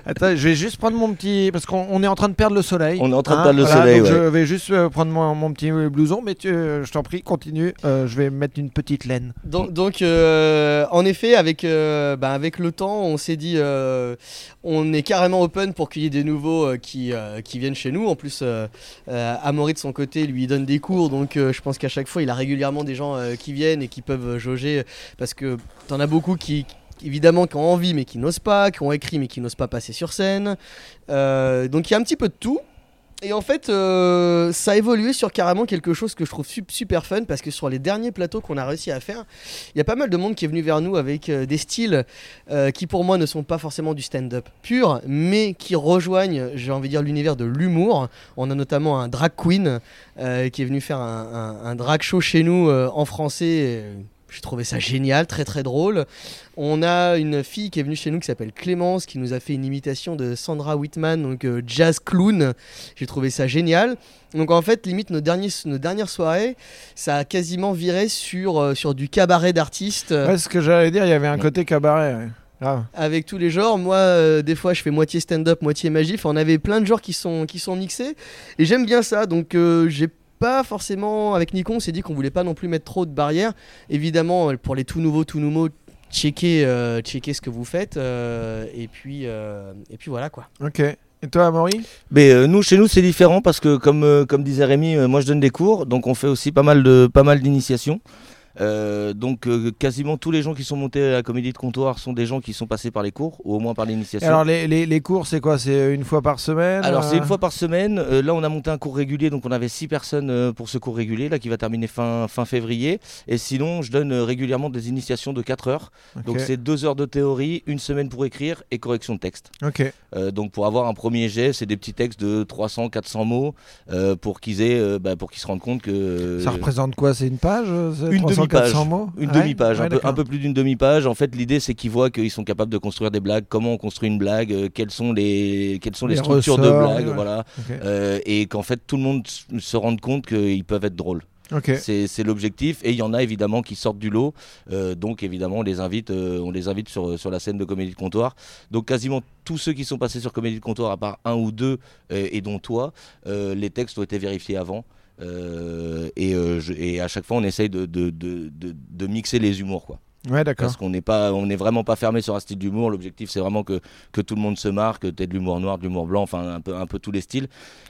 Attends, je vais juste prendre mon petit parce qu'on on est en train de perdre le soleil. On est en train de Hein, perdre le voilà, soleil, donc ouais. Je vais juste euh, prendre mon, mon petit blouson, mais tu- euh, je t'en prie, continue. Euh, je vais mettre une petite laine. Donc, donc, euh, en effet, avec, euh, bah, avec le temps, on s'est dit, euh, on est carrément open pour qu'il y ait des nouveaux euh, qui, euh, qui viennent chez nous. En plus, euh, euh, Amaury de son côté, lui, il donne des cours, donc euh, je pense qu'à chaque fois, il a régulièrement des gens euh, qui viennent et qui peuvent euh, jauger, parce que t'en as beaucoup qui évidemment qui ont envie mais qui n'osent pas, qui ont écrit mais qui n'osent pas passer sur scène. Euh, donc il y a un petit peu de tout. Et en fait, euh, ça a évolué sur carrément quelque chose que je trouve sup- super fun parce que sur les derniers plateaux qu'on a réussi à faire, il y a pas mal de monde qui est venu vers nous avec euh, des styles qui pour moi ne sont pas forcément du stand-up pur, mais qui rejoignent, j'ai envie de dire, l'univers de l'humour. On a notamment un drag queen qui est venu faire un, un- drag show chez nous en français. J'ai trouvé ça génial, très très drôle. On a une fille qui est venue chez nous qui s'appelle Clémence, qui nous a fait une imitation de Sandra Whitman, donc euh, jazz clown. J'ai trouvé ça génial. Donc en fait, limite, nos, derniers, nos dernières soirées, ça a quasiment viré sur, euh, sur du cabaret d'artistes. Ouais, ce que j'allais dire, il y avait un côté cabaret. ouais. Grave. avec tous les genres. Moi, euh, des fois, je fais moitié stand-up, moitié magie. Enfin, on avait plein de genres qui sont, qui sont mixés. Et j'aime bien ça. Donc, j'ai pas forcément. Avec Nikon, on s'est dit qu'on voulait pas non plus mettre trop de barrières. Évidemment, pour les tout nouveaux, tout nouveaux, checker, euh, checker ce que vous faites. euh, et, puis, euh, et puis voilà quoi. Ok. Et toi, Amaury? Mais euh, nous, chez nous, c'est différent parce que, comme, euh, comme disait Rémi, euh, moi je donne des cours, donc on fait aussi pas mal de pas mal d'initiations. Euh, donc euh, quasiment tous les gens qui sont montés à la comédie de comptoir sont des gens qui sont passés par les cours, ou au moins par l'initiation. Alors, les, les, les cours, c'est quoi? C'est une fois par semaine Alors c'est euh, une fois par semaine. Euh, là on a monté un cours régulier, donc on avait six personnes euh, pour ce cours régulier, là qui va terminer fin, fin février. Et sinon je donne euh, régulièrement des initiations de 4 heures. Donc c'est deux heures de théorie, une semaine pour écrire et correction de texte. Ok. Euh, donc pour avoir un premier jet, c'est des petits textes de 300-400 mots euh, pour qu'ils aient, euh, bah, pour qu'ils se rendent compte que Ça représente quoi? C'est une page euh, Une 300, demi-page. 400 mots une Ouais demi-page, Ouais, un, peu, un peu plus d'une demi-page. En fait, l'idée c'est qu'ils voient qu'ils sont capables de construire des blagues, comment on construit une blague, euh, quelles sont les, quelles sont les, Les structures de blagues, ouais. voilà. Euh, et qu'en fait tout le monde se rende compte qu'ils peuvent être drôles. Ok. C'est l'objectif, et il y en a évidemment qui sortent du lot. Euh, donc évidemment, on les invite, euh, on les invite sur, sur la scène de Comédie de Comptoir. Donc quasiment tous ceux qui sont passés sur Comédie de Comptoir, à part un ou deux, euh, et dont toi, les textes ont été vérifiés avant. Euh, et, euh, je- et à chaque fois, on essaye de, de, de, de- de mixer les humours, quoi. Ouais, d'accord. Parce qu'on n'est pas, on n'est vraiment pas fermé sur un style d'humour. L'objectif, c'est vraiment que, que tout le monde se marque, que tu de l'humour noir, de l'humour blanc, enfin un peu, un peu tous les styles.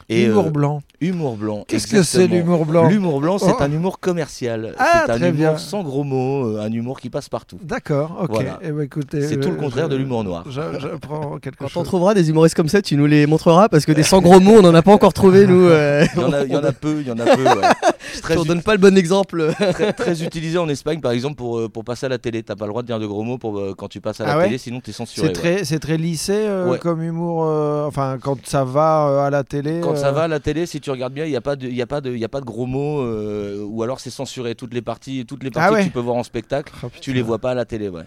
Humour euh, blanc. humour blanc. Qu'est-ce que c'est l'humour blanc L'humour blanc, c'est Oh. un humour commercial. Ah, c'est un très humour bien. sans gros mots, euh, un humour qui passe partout. D'accord, ok. Voilà. Eh ben, écoutez, C'est tout le euh, contraire je- de l'humour noir. je- J'apprends quelque Quand on chose. trouvera des humoristes comme ça, tu nous les montreras parce que des sans gros mots, on en a pas encore trouvé nous. euh, Il y en a, il y en a peu, il y en a peu. ouais. Très, on donne pas le bon exemple. très, très utilisé en Espagne, par exemple, pour, pour passer à la télé. T'as pas le droit de dire de gros mots pour, quand tu passes à la Ah ouais télé, sinon t'es censuré. C'est ouais. très, c'est très lissé euh, Ouais. comme humour. enfin, quand ça va à la télé. Quand ça va à la télé, si tu regardes bien, il n'y a, pas de- il y a, pas de- il y a pas de gros mots, euh, ou alors c'est censuré. Toutes les parties, toutes les Ah parties ouais que tu peux voir en spectacle, oh, tu les vois pas à la télé. Ouais.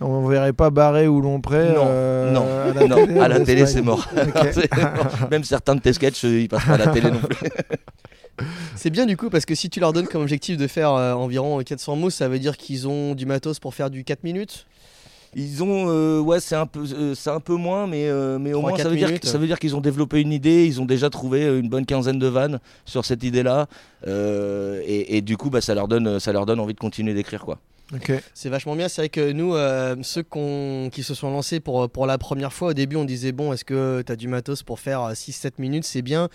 On verrait pas Barré ou Lompré. Non, euh, non, à la non, télé, à la en télé, Espagne. c'est mort. Ok. C'est mort. Même certains de tes sketchs, euh, ils passent pas à la télé non plus. C'est bien du coup parce que si tu leur donnes comme objectif de faire euh, environ 400 mots, ça veut dire qu'ils ont du matos pour faire du 4 minutes? Ils ont, euh, ouais, c'est un peu, euh, c'est un peu moins, mais, euh, mais au moins ça veut, dire, minutes. ça veut dire qu'ils ont développé une idée, ils ont déjà trouvé euh, une bonne quinzaine de vannes sur cette idée-là, et, et du coup, bah, ça leur donne, ça leur donne envie de continuer d'écrire, quoi. C'est vachement bien. C'est vrai que nous, euh, ceux qu'on- qui se sont lancés pour, pour la première fois, au début, on disait bon, est-ce que tu as du matos pour faire 6-7 minutes? C'est bien.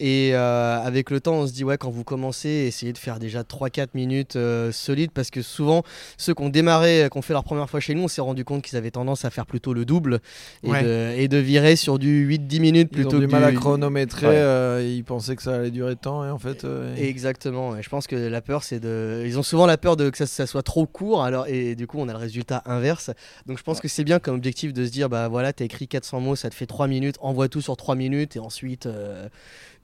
Et euh, avec le temps, on se dit ouais, quand vous commencez, essayez de faire déjà 3-4 minutes euh, solides parce que souvent, ceux qui ont démarré, qui ont fait leur première fois chez nous, on s'est rendu compte qu'ils avaient tendance à faire plutôt le double et, Ouais. de, et de virer sur du 8-10 minutes Ils ont plutôt du que mal à chronométrer. Ouais. euh, ils pensaient que ça allait durer tant et en fait. euh, Exactement. Et je pense que la peur, c'est de. Ils ont souvent la peur de que ça, ça soit trop court. Alors et du coup, on a le résultat inverse. Donc je pense que c'est bien comme objectif de se dire, bah voilà, t'as écrit 400 mots, ça te fait 3 minutes. Envoie tout sur 3 minutes et ensuite euh,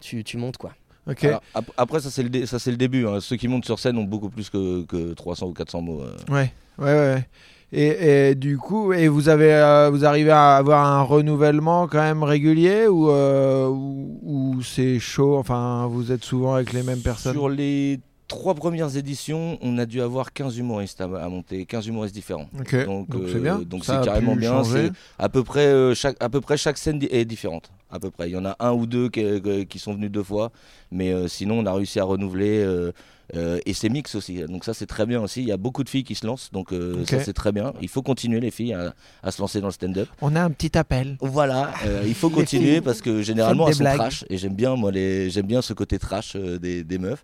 tu, tu montes quoi. Ok. Alors, ap- après, ça c'est le, dé- ça, c'est le début. hein. Ceux qui montent sur scène ont beaucoup plus que, que 300 ou 400 mots. euh. Ouais, ouais, ouais. Et, et du coup, et vous avez, euh, vous arrivez à avoir un renouvellement quand même régulier ou, euh, ou, ou c'est chaud? Enfin, vous êtes souvent avec les mêmes personnes? Sur les trois premières éditions, on a dû avoir 15 humoristes à, à monter, 15 humoristes différents. Donc, euh, c'est bien. donc c'est carrément bien, c'est- À peu près, euh, chaque, à peu près chaque scène est différente. À peu près. Il y en a un ou deux qui, qui- qui sont venus deux fois, mais euh, sinon on a réussi à renouveler. euh, euh, et c'est mix aussi, donc ça c'est très bien aussi. Il y a beaucoup de filles qui se lancent, donc euh, ça c'est très bien. Il faut continuer les filles à, à se lancer dans le stand-up. On a un petit appel. Voilà, euh, il faut continuer parce que généralement elles sont blagues. trash et j'aime bien moi les j'aime bien ce côté trash euh, des, des meufs.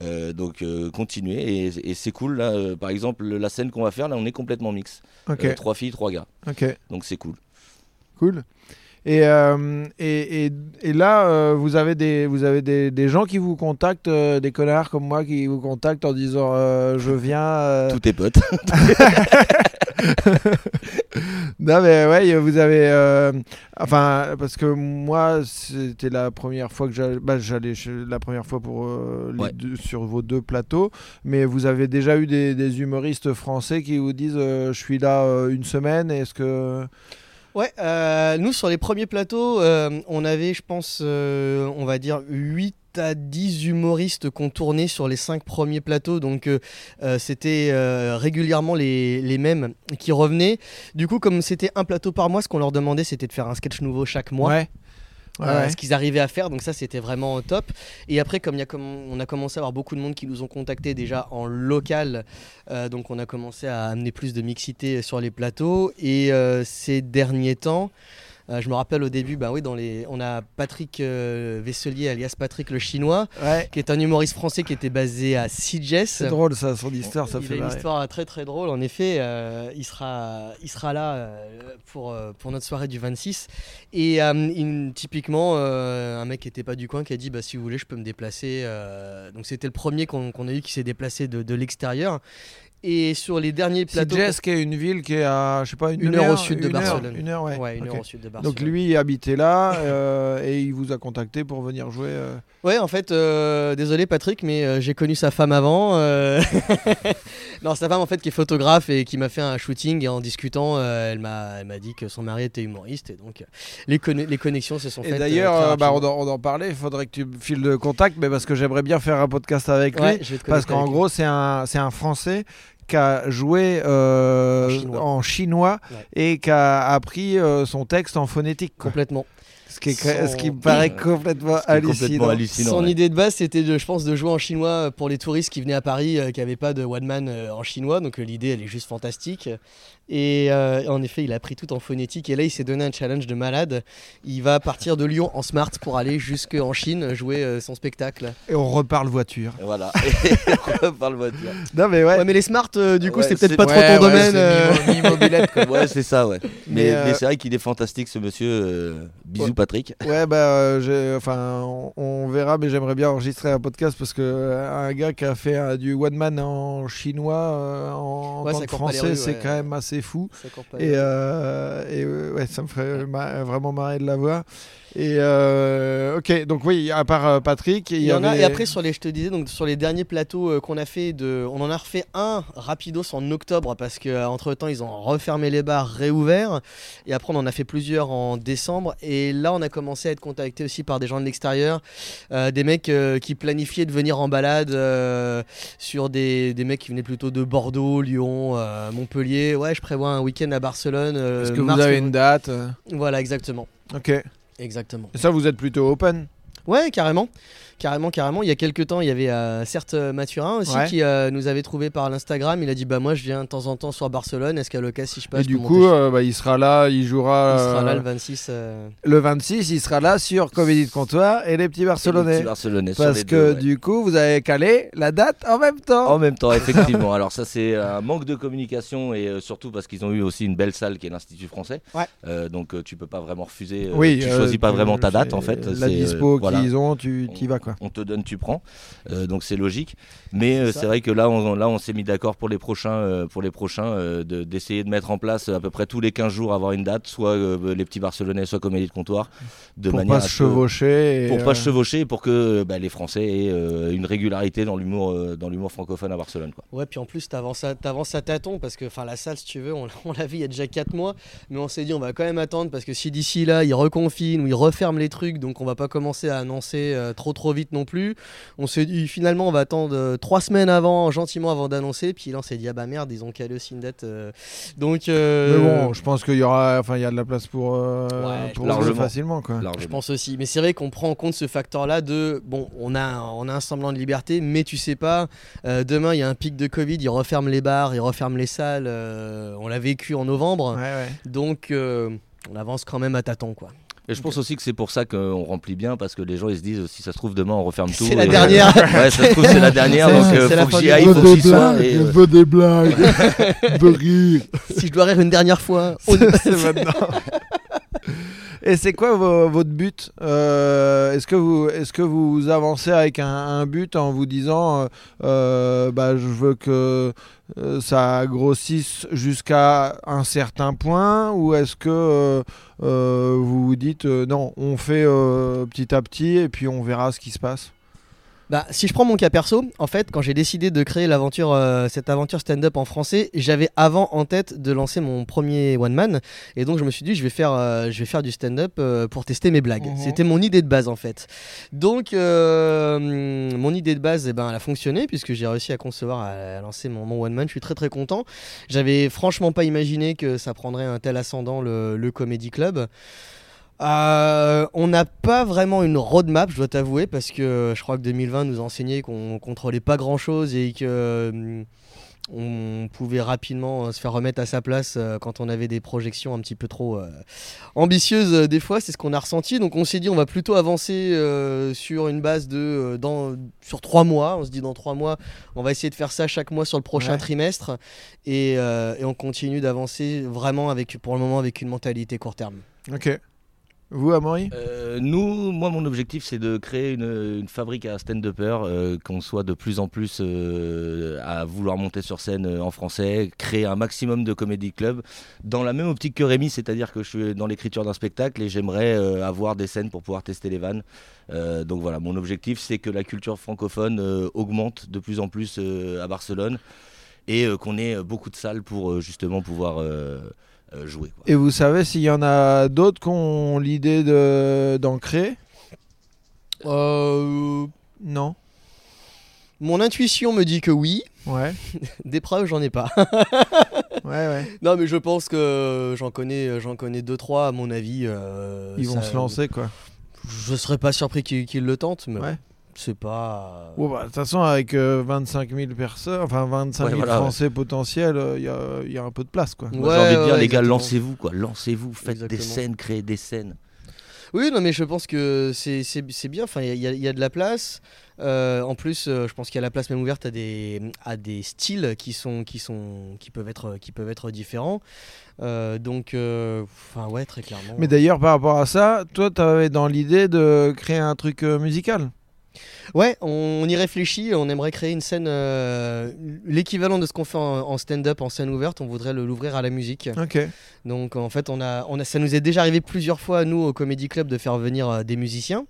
Euh, donc euh, continuer et, et c'est cool là. euh, par exemple la scène qu'on va faire là on est complètement mix. Ok. Euh, trois filles, trois gars. Donc c'est cool. Cool. Et, euh, et, et, et là, euh, vous avez, des, vous avez des, des gens qui vous contactent, euh, des connards comme moi qui vous contactent en disant je viens. Tous tes potes. Non mais ouais, vous avez, enfin parce que moi c'était la première fois que j'allais, bah, j'allais la première fois pour les Ouais. deux- sur vos deux plateaux, mais vous avez déjà eu des, des humoristes français qui vous disent je suis là une semaine, est-ce que Ouais, euh, nous sur les premiers plateaux, euh, on avait, je pense, euh, on va dire 8 à 10 humoristes qu'on tournait sur les 5 premiers plateaux, donc euh, euh, c'était euh, régulièrement les, les mêmes qui revenaient. Du coup, comme c'était un plateau par mois, ce qu'on leur demandait, c'était de faire un sketch nouveau chaque mois. ouais, ce qu'ils arrivaient à faire, donc ça c'était vraiment top. Et après, comme on a commencé à avoir beaucoup de monde qui nous ont contactés déjà en local, euh, donc on a commencé à amener plus de mixité sur les plateaux. Et euh, ces derniers temps, euh, je me rappelle au début, bah oui, dans les, on a Patrick euh, Vesselier, alias Patrick le Chinois, Ouais. qui est un humoriste français qui était basé à Sitges. C'est drôle ça, son histoire, ça il fait a une marrer. histoire très très drôle en effet. euh, il, sera, il sera là euh, pour, pour notre soirée du 26. Et typiquement, un mec qui n'était pas du coin qui a dit bah, si vous voulez, je peux me déplacer. donc c'était le premier qu'on qu'on a eu qui s'est déplacé de, de l'extérieur. Et sur les derniers plateaux. Sitges, qui est une ville qui est à, je sais pas, une, Une heure au sud de heure- Barcelone. Une heure, ouais. Ouais, une heure au sud de Barcelone. Donc lui il habitait là euh, et il vous a contacté pour venir jouer. euh. Ouais, en fait, euh, désolé Patrick, mais euh, j'ai connu sa femme avant. non, sa femme en fait qui est photographe et qui m'a fait un shooting et en discutant, elle m'a, dit que son mari était humoriste et donc les, conne- les connexions se sont Et faites. d'ailleurs, très euh, bah, on, en, on en parlait, il faudrait que tu me files de contact, mais parce que j'aimerais bien faire un podcast avec lui. Ouais, Parce qu'en gros, c'est un, c'est un Français qui a joué euh, En chinois. en chinois Ouais. et qui a appris euh, son texte en phonétique. quoi. complètement. Ce, qui est, Son- ce qui me paraît complètement C'est complètement hallucinant. hallucinant. Son ouais. idée de base, c'était, de, je pense, de jouer en chinois pour les touristes qui venaient à Paris, euh, qui n'avaient pas de one man euh, en chinois. Donc euh, l'idée, elle est juste fantastique. Et euh, en effet, il a appris tout en phonétique. Et là, il s'est donné un challenge de malade. Il va partir de Lyon en smart pour aller jusqu'en Chine jouer euh, son spectacle. Et on reparle voiture. Voilà. Parle voiture. Non, mais ouais. Ouais, mais les smart, euh, du coup, Ouais, c'est peut-être pas Ouais, trop ton ouais, domaine. euh. mi- quoi. Ouais, c'est ça, ouais. Mais, Mais, euh, mais c'est vrai qu'il est fantastique ce monsieur. euh, bisous Ouais. Patrick. Ouais, bah, euh, j'ai- enfin, on, on verra, mais j'aimerais bien enregistrer un podcast parce que euh, un gars qui a fait euh, du one man en chinois, euh, en, Ouais, tant que français, c'est ouais. quand même assez fou. Et, ouais, ça me ferait ma- vraiment marrer de la voir. Et euh, ok, donc oui, à part euh, Patrick, il y, y en a, et après sur les, je te disais, donc sur les derniers plateaux euh, qu'on a fait, de, on en a refait un rapidos en octobre parce qu'entre temps ils ont refermé les bars, réouvert, et après on en a fait plusieurs en décembre, et là on a commencé à être contacté aussi par des gens de l'extérieur, euh, des mecs euh, qui planifiaient de venir en balade sur des, des mecs qui venaient plutôt de Bordeaux, Lyon, Montpellier. Ouais, je prévois un week-end à Barcelone. Est-ce que vous mars, avez février. une date Voilà, exactement, Ok. Exactement. Et ça, vous êtes plutôt open? Ouais, carrément. Carrément, carrément. Il y a quelques temps, il y avait euh, certes euh, Mathurin aussi Ouais. qui euh, nous avait trouvé par l'Instagram. Il a dit Bah, moi je viens de temps en temps sur Barcelone. Est-ce qu'à l'occasion, si je passe, Et du coup, euh, bah, il sera là, il jouera il sera là le 26. euh, le 26, il sera là sur Comédie de Comptoir et les petits Et les Barcelonais. petits Barcelonais Parce que ouais. du coup, vous avez calé la date en même temps. En même temps, effectivement. Alors ça, c'est un manque de communication et euh, surtout parce qu'ils ont eu aussi une belle salle qui est l'Institut français. Ouais. Euh, donc euh, tu peux pas vraiment refuser. euh, oui, tu euh, choisis pas vraiment ta date en fait. La euh, dispo voilà. qu'ils ont, tu y vas quoi. On te donne, tu prends. Euh, donc c'est logique. Mais euh, c'est vrai que là, on, là, on s'est mis d'accord pour les prochains, euh, pour les prochains, euh, de- d'essayer de, mettre en place à peu près tous les 15 jours avoir une date, soit euh, les petits Barcelonais, soit Comédie de comptoir, de Pour manière pas se à chevaucher. pour euh, pas se chevaucher et pour que bah, les Français aient euh, une régularité dans l'humour, euh, dans l'humour francophone à Barcelone. Quoi. Ouais, puis en plus, t'avances à, t'avances à tâtons parce que enfin la salle, si tu veux, on, on l'a vu il y a déjà 4 mois, mais on s'est dit on va quand même attendre parce que si d'ici là ils reconfinent ou ils referment les trucs, donc on va pas commencer à annoncer euh, trop trop vite non plus. On s'est dit finalement on va attendre 3 semaines avant, gentiment avant d'annoncer, puis là on s'est dit ah bah merde, ils ont calé aussi une date. euh, donc euh, Mais bon, je pense qu'il y aura, enfin, il y a de la place pour, euh, Ouais, pour largement. facilement quoi. Je pense aussi, mais c'est vrai qu'on prend en compte ce facteur-là de bon, on a, on a un semblant de liberté, mais tu sais pas, euh, demain il y a un pic de Covid, ils referment les bars, ils referment les salles, euh, on l'a vécu en novembre, Ouais, ouais. donc euh, on avance quand même à tâtons quoi. Et je pense aussi que c'est pour ça qu'on remplit bien parce que les gens ils se disent si ça se trouve demain on referme tout. C'est la et- dernière. ouais, ça se trouve c'est la dernière C'est- donc euh, faut que j'y aille, faut que j'y sois. et, euh, veux des blagues, de rire. si je dois rire une dernière fois, on- c'est maintenant. Et c'est quoi vo- votre but Euh, Est-ce que vous avancez avec un, but en vous disant euh, euh, bah je veux que ça grossisse jusqu'à un certain point ou est-ce que vous vous dites non on fait petit à petit et puis on verra ce qui se passe? Bah, si je prends mon cas perso, en fait, quand j'ai décidé de créer l'aventure, euh, cette aventure stand-up en français, j'avais avant en tête de lancer mon premier one man, et donc je me suis dit je vais faire, euh, je vais faire du stand-up euh, pour tester mes blagues. Mhm. C'était mon idée de base en fait. Donc euh, mon idée de base, eh ben, elle a fonctionné puisque j'ai réussi à concevoir, à, à lancer mon, mon one man. Je suis très très content. J'avais franchement pas imaginé que ça prendrait un tel ascendant le, le comedy club. Euh, on n'a pas vraiment une roadmap, je dois t'avouer, parce que je crois que 2020 nous a enseigné qu'on contrôlait pas grand chose et que hum, on pouvait rapidement euh, se faire remettre à sa place euh, quand on avait des projections un petit peu trop euh, ambitieuses. euh, des fois, c'est ce qu'on a ressenti. Donc, on s'est dit, on va plutôt avancer euh, sur une base de euh, dans, sur trois mois. On se dit, dans trois mois, on va essayer de faire ça chaque mois sur le prochain Ouais. trimestre et, euh, et on continue d'avancer vraiment avec, pour le moment, avec une mentalité court terme. Ok. Vous Amaury? Euh, nous, moi, mon objectif, c'est de créer une, fabrique à stand-upper, euh, qu'on soit de plus en plus euh, à vouloir monter sur scène en français, créer un maximum de comédie club, dans la même optique que Rémi, c'est-à-dire que je suis dans l'écriture d'un spectacle et j'aimerais avoir des scènes pour pouvoir tester les vannes. Donc voilà, mon objectif, c'est que la culture francophone augmente de plus en plus à Barcelone et qu'on ait beaucoup de salles pour justement pouvoir jouer. quoi. Et vous savez s'il y en a d'autres qui ont l'idée de d'en créer? Euh, Non mon intuition me dit que oui. Ouais. Des preuves, j'en ai pas. Ouais, ouais. non, mais je pense que j'en connais, j'en connais deux trois à mon avis. euh, Ils vont se lancer quoi. Je serais pas surpris qu'ils qu'ils le tentent, mais Ouais. C'est pas. Bon, bah, de toute façon, avec euh, 25 000 personnes, enfin 25 Ouais, 000 voilà, ouais. Français potentiels, il y, a, y a un peu de place quoi. Moi, Ouais, j'ai envie de dire, ouais, les gars, lancez-vous, quoi. Lancez-vous, faites des scènes, créez des scènes. Oui, non, mais je pense que c'est c'est- c'est bien. Enfin, il y, a- il y a- y de la place. Euh, en plus, euh, je pense qu'il y a la place même ouverte à des, à des styles qui, sont, qui, sont, qui, peuvent, être, qui peuvent être différents. Euh, donc, euh, enfin, ouais, très clairement. Mais d'ailleurs, par rapport à ça, toi, tu avais dans l'idée de créer un truc euh, musical? Ouais, on, y réfléchit. On aimerait créer une scène, euh, l'équivalent de ce qu'on fait en, en stand-up, en scène ouverte. On voudrait l'ouvrir à la musique. Ok. Donc en fait, on a, on a, ça nous est déjà arrivé plusieurs fois, nous, au Comedy Club, de faire venir euh, des musiciens.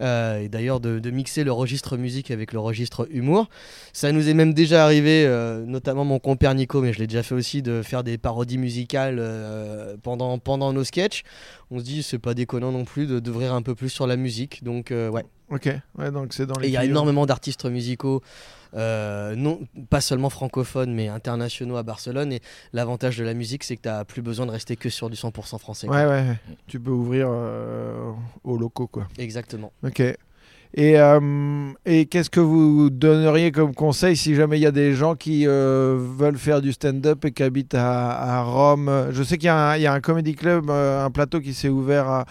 Euh, et d'ailleurs, de, de mixer le registre musique avec le registre humour. Ça nous est même déjà arrivé, notamment mon compère Nico, mais je l'ai déjà fait aussi, de faire des parodies musicales pendant, pendant nos sketchs. On se dit, c'est pas déconnant non plus de- d'ouvrir un peu plus sur la musique. Donc ouais. Ok. Ouais, donc c'est dans les. Et il y a énormément d'artistes musicaux, euh, non, pas seulement francophones, mais internationaux à Barcelone. Et l'avantage de la musique, c'est que tu n'as plus besoin de rester que sur du 100% français. Ouais, ouais. ouais. Tu peux ouvrir euh, aux locaux, quoi. Exactement. Ok. Et, euh, et qu'est-ce que vous donneriez comme conseil si jamais il y a des gens qui veulent faire du stand-up et qui habitent à, à Rome? Je sais qu'il y, a un- il y a un comedy club, un plateau qui s'est ouvert à-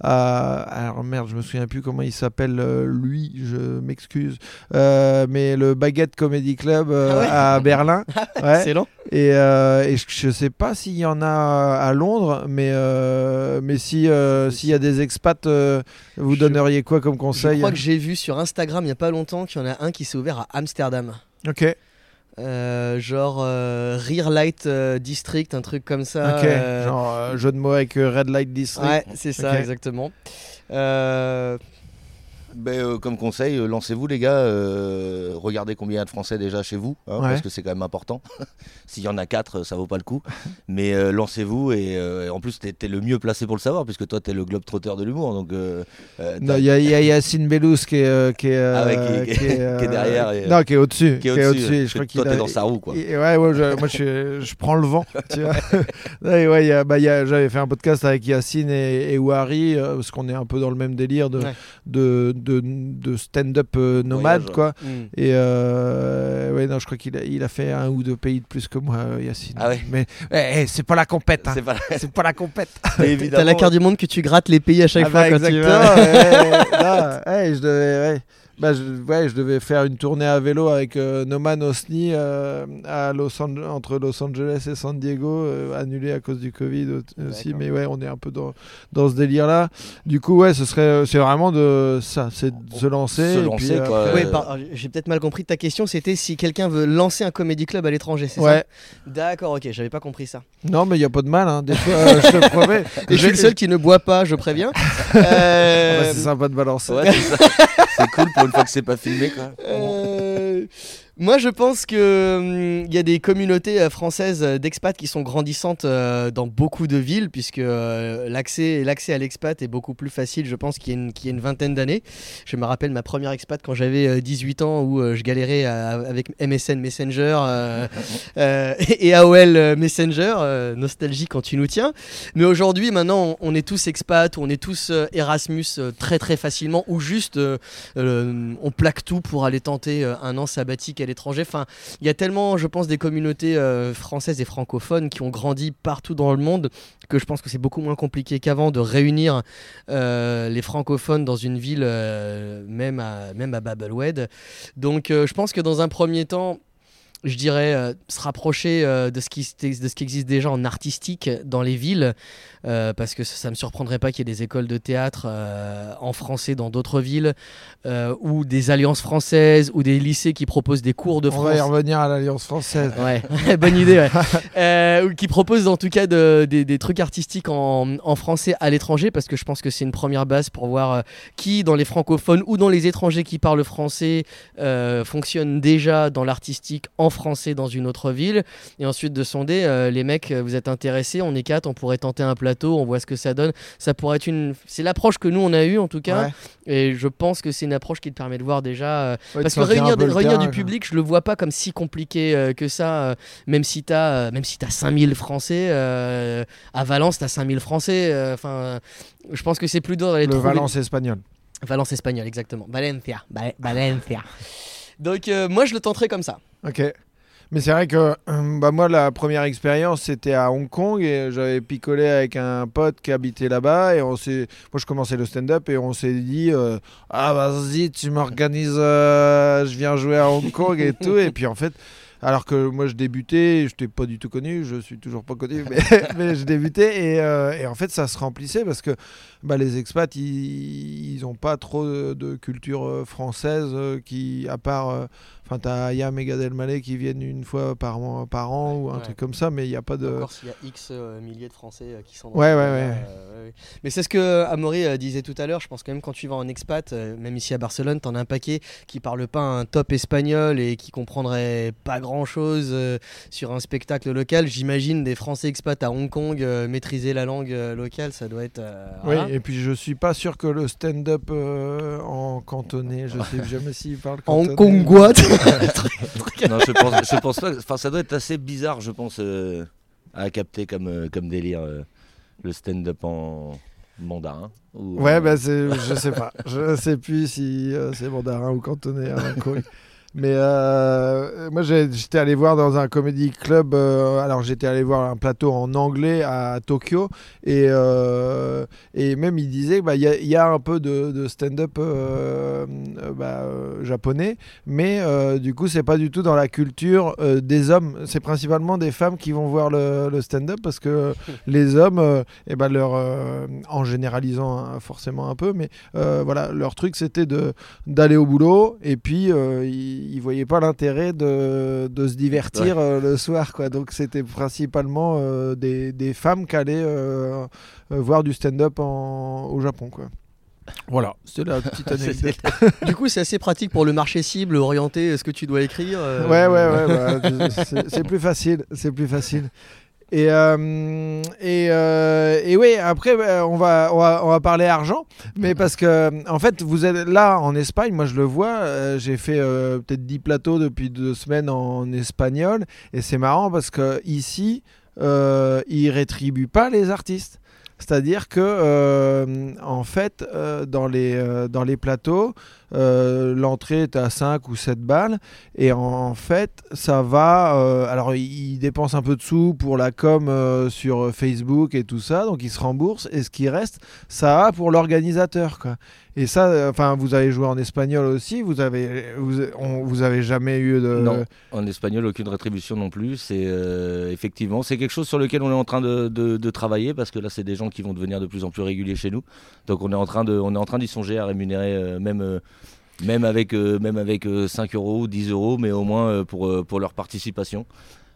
Alors merde, je me souviens plus comment il s'appelle euh, lui, je m'excuse. Euh, mais le Baguette Comedy Club euh, Ah ouais à Berlin. Ouais. Excellent. Et, euh, et je, je sais pas s'il y en a à Londres, mais, euh, mais si euh, s'il y a des expats, euh, vous Je- donneriez quoi comme Je conseil crois que j'ai vu sur Instagram il n'y a pas longtemps qu'il y en a un qui s'est ouvert à Amsterdam. Ok, Euh, genre euh, Rear Light euh, District, un truc comme ça. ok. euh, Genre euh, jeu de mots avec Red Light District. Ouais, c'est ça, Ok. exactement. Ben, euh, comme conseil, euh, lancez-vous les gars, euh, regardez combien il y a de Français déjà chez vous, hein, Ouais. parce que c'est quand même important. S'il y en a quatre, ça vaut pas le coup. Mais lancez-vous et en plus t'es es le mieux placé pour le savoir, puisque toi t'es le globe trotteur de l'humour, donc il y, a- y a Yacine Bellous qui est, qui derrière et- non, qui est au-dessus. qui est au-dessus. Je parce crois que qu'il toi a- t'es dans sa roue, quoi. Et- Ouais, ouais, je- moi je, je prends le vent. tu vois. Ouais, bah, J'avais fait un podcast avec Yacine et, et euh, parce qu'on est un peu dans le même délire de, de, de, de stand-up euh, nomade. Voyage, quoi. hmm. Et euh, ouais, non, je crois qu'il a, il a fait un ou deux pays de plus que moi, euh, Yacine. Ah ouais Mais eh, eh, c'est pas la compète. hein. C'est pas la compète. T'as la carte du monde que tu grattes les pays à chaque Ah fois bah, quand tu exactement. ouais, non, ouais, je devais, ouais. Bah, je, ouais, je devais faire une tournée à vélo avec euh, Noman Osni euh, à Los Ange- entre Los Angeles et San Diego, euh, annulé à cause du Covid au- aussi. D'accord. Mais ouais, on est un peu dans, dans ce délire-là. Du coup, ouais, ce serait, euh, c'est vraiment de ça, c'est de se lancer. Se et lancer, puis, quoi. après- Ouais, Euh, j'ai peut-être mal compris. Ta question, c'était si quelqu'un veut lancer un comédie club à l'étranger, c'est Ouais. ça D'accord, ok, j'avais pas compris ça. Non, mais il n'y a pas de mal. Hein. Des fois, euh, je te promets. Et je suis le seul qui ne boit pas, je préviens. Euh, Ah bah, c'est sympa de balancer. Ouais, c'est ça. C'est cool pour une fois que c'est pas filmé, quoi. Moi, je pense que hum, il y a des communautés euh, françaises euh, d'expats qui sont grandissantes euh, dans beaucoup de villes, puisque euh, l'accès à l'expat est beaucoup plus facile, je pense, qu'il y a une, qu'il y a une vingtaine d'années. Je me rappelle ma première expat quand j'avais euh, 18 ans, où je galérais à- avec MSN Messenger et AOL Messenger, nostalgie quand tu nous tiens. Mais aujourd'hui, maintenant, on, on est tous expats, on est tous Erasmus très très facilement, ou juste on plaque tout pour aller tenter un an sabbatique à l'étranger. Enfin, il y a tellement, je pense, des communautés euh, françaises et francophones qui ont grandi partout dans le monde que je pense que c'est beaucoup moins compliqué qu'avant de réunir euh, les francophones dans une ville, euh, même à, même à Babelwed. Donc, je pense que dans un premier temps, je dirais euh, se rapprocher euh, de, ce qui, de ce qui existe déjà en artistique dans les villes, euh, parce que ça ne me surprendrait pas qu'il y ait des écoles de théâtre en français dans d'autres villes, ou des alliances françaises, ou des lycées qui proposent des cours de On va y France. revenir à l'Alliance française. Ouais, bonne idée. Ouais. Ou qui proposent en tout cas de- des, des trucs artistiques en, en français à l'étranger, parce que je pense que c'est une première base pour voir qui dans les francophones ou dans les étrangers qui parlent français fonctionne déjà dans l'artistique en français dans une autre ville. Et ensuite de sonder, euh, les mecs, euh, vous êtes intéressés, on est quatre, on pourrait tenter un plateau, on voit ce que ça donne. Ça pourrait être une. C'est l'approche que nous on a eue en tout cas, Ouais. et je pense que c'est une approche qui te permet de voir déjà. euh, Ouais, parce que réunir, terrain, du public, je le vois pas comme si compliqué que ça, même si t'as même si t'as 5000 Français, à Valence t'as 5000 Français, enfin, je pense que c'est plus dur d'aller Le trouver... Valence espagnol. Valence espagnol, exactement. Valencia. Val- Valencia. Donc euh, moi je le tenterai comme ça. Ok. Mais c'est vrai que bah moi, la première expérience, c'était à Hong Kong et j'avais picolé avec un pote qui habitait là-bas. Et on s'est. Moi, je commençais le stand-up et on s'est dit euh, Ah, vas-y, tu m'organises, euh, je viens jouer à Hong Kong et tout. Et puis en fait. Alors que moi je débutais, je n'étais pas du tout connu, je suis toujours pas connu, mais, je débutais euh, et, en fait ça se remplissait parce que bah, les expats ils n'ont pas trop de, culture française qui, à part Enfin, t'as Ayam et Gad Elmaleh qui viennent une fois par, mois, par an ou un truc comme ça, mais il n'y a pas de. Encore s'il y a X euh, milliers de Français euh, qui sont. Dans ouais, ouais, ouais. Euh, mais c'est ce que Amaury disait tout à l'heure. Je pense quand même quand tu vas en expat, même ici à Barcelone, t'en as un paquet qui parle pas un top espagnol et qui comprendrait pas grand chose sur un spectacle local. J'imagine des Français expats à Hong Kong maîtriser la langue locale, ça doit être. oui, et puis je suis pas sûr que le stand-up en cantonais, je sais jamais s'il parle cantonais. En Congois non, je pense, je pense pas. Enfin, ça doit être assez bizarre, je pense, euh, à capter comme, euh, comme délire euh, le stand-up en mandarin. Ou, ouais, bah, je sais pas. Je sais plus si c'est mandarin ou cantonais. Hein, mais euh, moi, j'étais allé voir dans un comedy club. Euh, alors, j'étais allé voir un plateau en anglais à Tokyo. Et, euh, et même, il disait qu'il bah, y, y, a un peu de, stand-up bah, japonais. Mais du coup, c'est pas du tout dans la culture des hommes. C'est principalement des femmes qui vont voir le, stand-up parce que les hommes, et eh ben leur, en généralisant hein, forcément un peu, mais voilà, leur truc, c'était d'aller au boulot. Et puis, ils ils voyaient pas l'intérêt de, de, se divertir euh, le soir. Quoi. Donc c'était principalement euh, des, des, femmes qui allaient euh, voir du stand-up au Japon. Quoi. Voilà, c'est la petite anecdote. du coup, c'est assez pratique pour le marché cible, orienter ce que tu dois écrire. Ouais, ouais, ouais. c'est plus facile. C'est plus facile. Et, euh, et, euh, et, oui, après, bah, on va, on va, parler argent. Mais parce que, en fait, vous êtes là en Espagne, moi je le vois. Euh, j'ai fait peut-être 10 plateaux depuis deux semaines en espagnol. Et c'est marrant parce que ici, ils rétribuent pas les artistes. C'est-à-dire que, en fait, dans, les, dans les plateaux, euh, l'entrée est à 5 ou 7 balles. Et en, fait, ça va. Euh, alors, ils dépensent un peu de sous pour la com euh, sur Facebook et tout ça, donc ils se remboursent. Et ce qui reste, ça va pour l'organisateur. Et ça, enfin, vous avez joué en espagnol aussi. Vous avez, vous, vous avez jamais eu de. En espagnol, aucune rétribution non plus. C'est effectivement, c'est quelque chose sur lequel on est en train de, de, travailler parce que là, c'est des gens qui vont devenir de plus en plus réguliers chez nous. Donc, on est en train de, on est en train d'y songer à rémunérer même même avec, euh, même avec 5 euh, euros, 10 euros, mais au moins euh, pour, pour leur participation.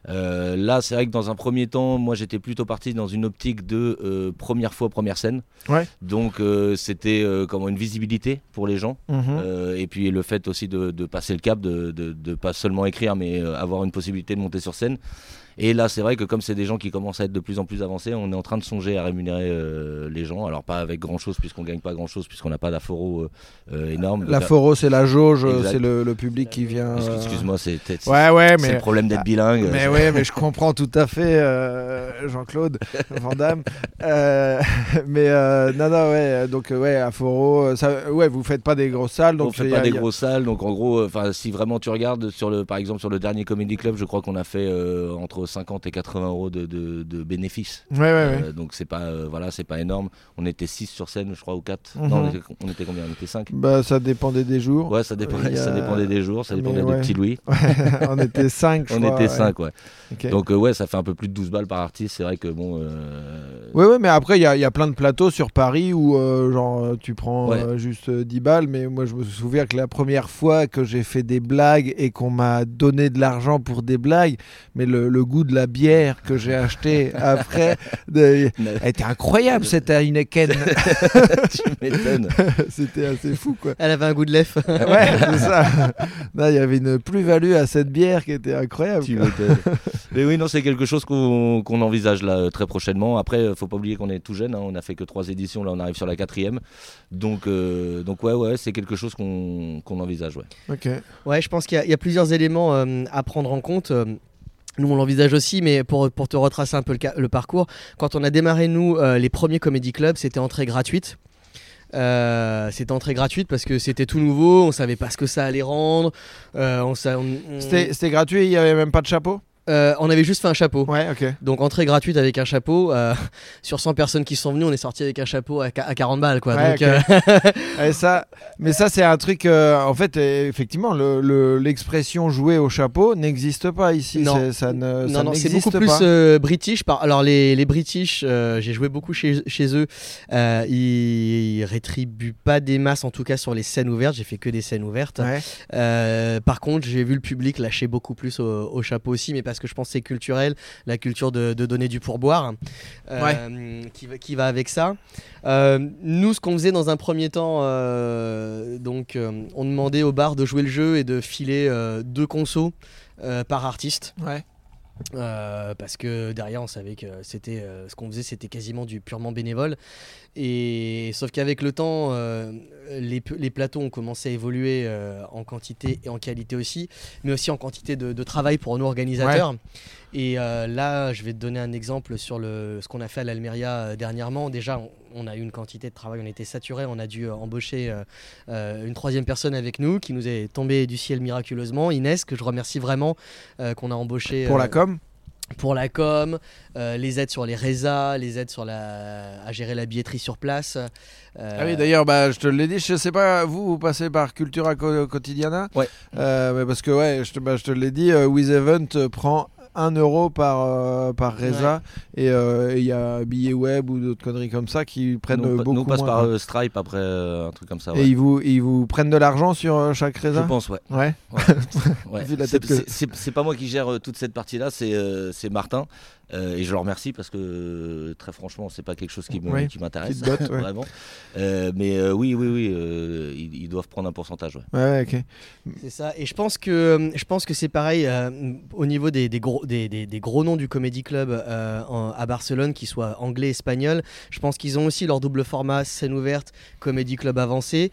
là, c'est vrai que dans un premier temps, moi j'étais plutôt parti dans une optique de première fois, première scène. Ouais. Donc c'était comme une visibilité pour les gens. Mhm. et puis le fait aussi de, de passer le cap, de ne pas seulement écrire, mais avoir une possibilité de monter sur scène. Et là, c'est vrai que comme c'est des gens qui commencent à être de plus en plus avancés, on est en train de songer à rémunérer euh, les gens. Alors pas avec grand chose puisqu'on gagne pas grand chose puisqu'on n'a pas d'aforo euh, euh, énorme. L'aforo, c'est la jauge, c'est le, public qui vient. Excuse-moi, c'est ouais, ouais, mais... le problème d'être bilingue. Mais ouais, mais je comprends tout à fait, Jean-Claude Van Damme. mais non, non, ouais, donc ouais, aforo, ça, ouais, vous faites pas des grosses salles, donc on fait pas des grosses salles, donc en gros, enfin, si vraiment tu regardes sur le, par exemple sur le dernier Comedy Club, je crois qu'on a fait entre 50 et 80 euros de, de, bénéfices. Ouais, ouais, euh, donc c'est pas, euh, voilà, c'est pas énorme. On était 6 sur scène, je crois, ou 4. Non, mhm. on était, combien? On était 5 bah, Ça dépendait des jours. Ouais, ça, dépendait, ça dépendait des jours, ça dépendait de Petit Louis. on était 5, On était 5, ouais. Donc euh, ouais, ça fait un peu plus de 12 balles par artiste. C'est vrai que bon. Ouais, ouais, mais après, il y a, y a, plein de plateaux sur Paris où genre tu prends juste 10 balles. Mais moi, je me souviens que la première fois que j'ai fait des blagues et qu'on m'a donné de l'argent pour des blagues, mais le, le goût de la bière que j'ai acheté après de... elle était incroyable cette Heineken. tu m'étonnes. C'était assez fou quoi. Elle avait un goût de lèvre. ouais, c'est ça. Il y avait une plus-value à cette bière qui était incroyable. Tu m'étonnes. Mais oui, non, c'est quelque chose qu'on envisage là euh, très prochainement. Après, euh, faut pas oublier qu'on est tout jeune. Hein. On a fait que trois éditions. Là, on arrive sur la quatrième. Donc, euh, donc ouais, ouais, c'est quelque chose qu'on envisage. Ouais. Ok. Ouais, je pense qu'il y, a plusieurs éléments à prendre en compte. Nous, on l'envisage aussi, mais pour, pour te retracer un peu le, parcours, quand on a démarré, nous, euh, les premiers comédie clubs, c'était entrée gratuite. Euh, c'était entrée gratuite parce que c'était tout nouveau, on savait pas ce que ça allait rendre. Euh, C'était gratuit, il y avait même pas de chapeau? Euh, on avait juste fait un chapeau. Ouais, ok. Donc entrée gratuite avec un chapeau. euh, sur 100 personnes qui sont venues, on est sorti avec un chapeau à, qua- à 40 balles quoi. Ouais, Donc, ok. euh, Et ça, mais ça, c'est un truc. euh, en fait, effectivement, le- le- l'expression jouer au chapeau n'existe pas ici. Non. Ça ne, non, non, c'est beaucoup plus pas. british. Par... Alors, les, les British, j'ai joué beaucoup chez, chez eux. Ils, ils rétribuent pas des masses, en tout cas sur les scènes ouvertes. J'ai fait que des scènes ouvertes. Ouais. Par contre, j'ai vu le public lâcher beaucoup plus au, au chapeau aussi, mais parce que je pense que c'est culturel, la culture de, de donner du pourboire euh, qui, va, qui va avec ça. Euh, nous, ce qu'on faisait dans un premier temps, euh, donc, on demandait au bar de jouer le jeu et de filer deux consos par artiste. Ouais. Euh, parce que derrière on savait que c'était euh, ce qu'on faisait c'était quasiment du purement bénévole. Et sauf qu'avec le temps euh, les, plateaux ont commencé à évoluer en quantité et en qualité aussi mais aussi en quantité de, de travail pour nous organisateurs et euh, là je vais te donner un exemple sur le, ce qu'on a fait à l'Almeria euh, dernièrement déjà on, on a eu une quantité de travail on était saturé on a dû euh, embaucher euh, une troisième personne avec nous qui nous est tombée du ciel miraculeusement Inès que je remercie vraiment euh, qu'on a embauché Pour la com? pour la com, euh, les aides sur les résas, les aides sur la, à gérer la billetterie sur place. euh, Ah oui, d'ailleurs, bah, je te l'ai dit, je sais pas, vous, vous passez par Cultura Quotidiana? Ouais. Euh, mais parce que, ouais, je te, bah, je te l'ai dit, With Event euh, prend 1 euro par, euh, par Reza et euh, il y a Billet Web ou d'autres conneries comme ça qui prennent nous, beaucoup nous, on passe moins. par euh, Stripe après, euh, un truc comme ça. Et ils vous, ils vous prennent de l'argent sur euh, chaque Je Reza pense, ouais. Ouais. C'est- que- pas moi qui gère euh, toute cette partie-là, c'est euh, c'est Martin. Euh, et je le remercie parce que euh, très franchement, c'est pas quelque chose qui m'intéresse botte, ouais. vraiment. Euh, mais euh, oui, oui, oui, euh, ils, ils doivent prendre un pourcentage. ouais. Ouais, ouais, ok. C'est ça. Et je pense que je pense que c'est pareil euh, au niveau des, des gros des, des- des gros noms du Comedy Club euh, en- à Barcelone, qui soient anglais, espagnol. Je pense qu'ils ont aussi leur double format scène ouverte, Comedy Club avancé.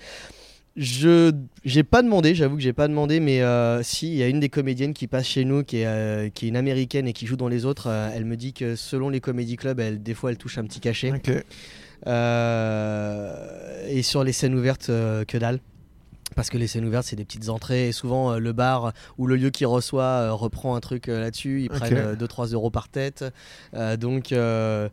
Je j'ai pas demandé, j'avoue que j'ai pas demandé, mais euh, si il y a une des comédiennes qui passe chez nous, qui est, euh, qui est une américaine et qui joue dans les autres, euh, elle me dit que selon les comédie clubs, elle des fois elle touche un petit cachet. Ok. Euh, et sur les scènes ouvertes, que dalle. Parce que les scènes ouvertes, c'est des petites entrées. Et souvent, le bar ou le lieu qui reçoit reprend un truc là-dessus. Ils prennent euh, 2-3 euros par tête. Donc, Ouais,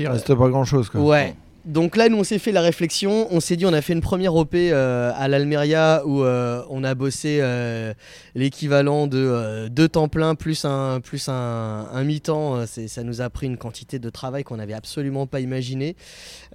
il reste pas grand chose. Quoi. ouais. Donc là, nous, on s'est fait la réflexion. On s'est dit, on a fait une première OP euh, à l'Almeria où euh, on a bossé euh, l'équivalent de euh, deux temps plein plus un, plus un, un mi-temps. Euh, c'est- Ça nous a pris une quantité de travail qu'on n'avait absolument pas imaginé.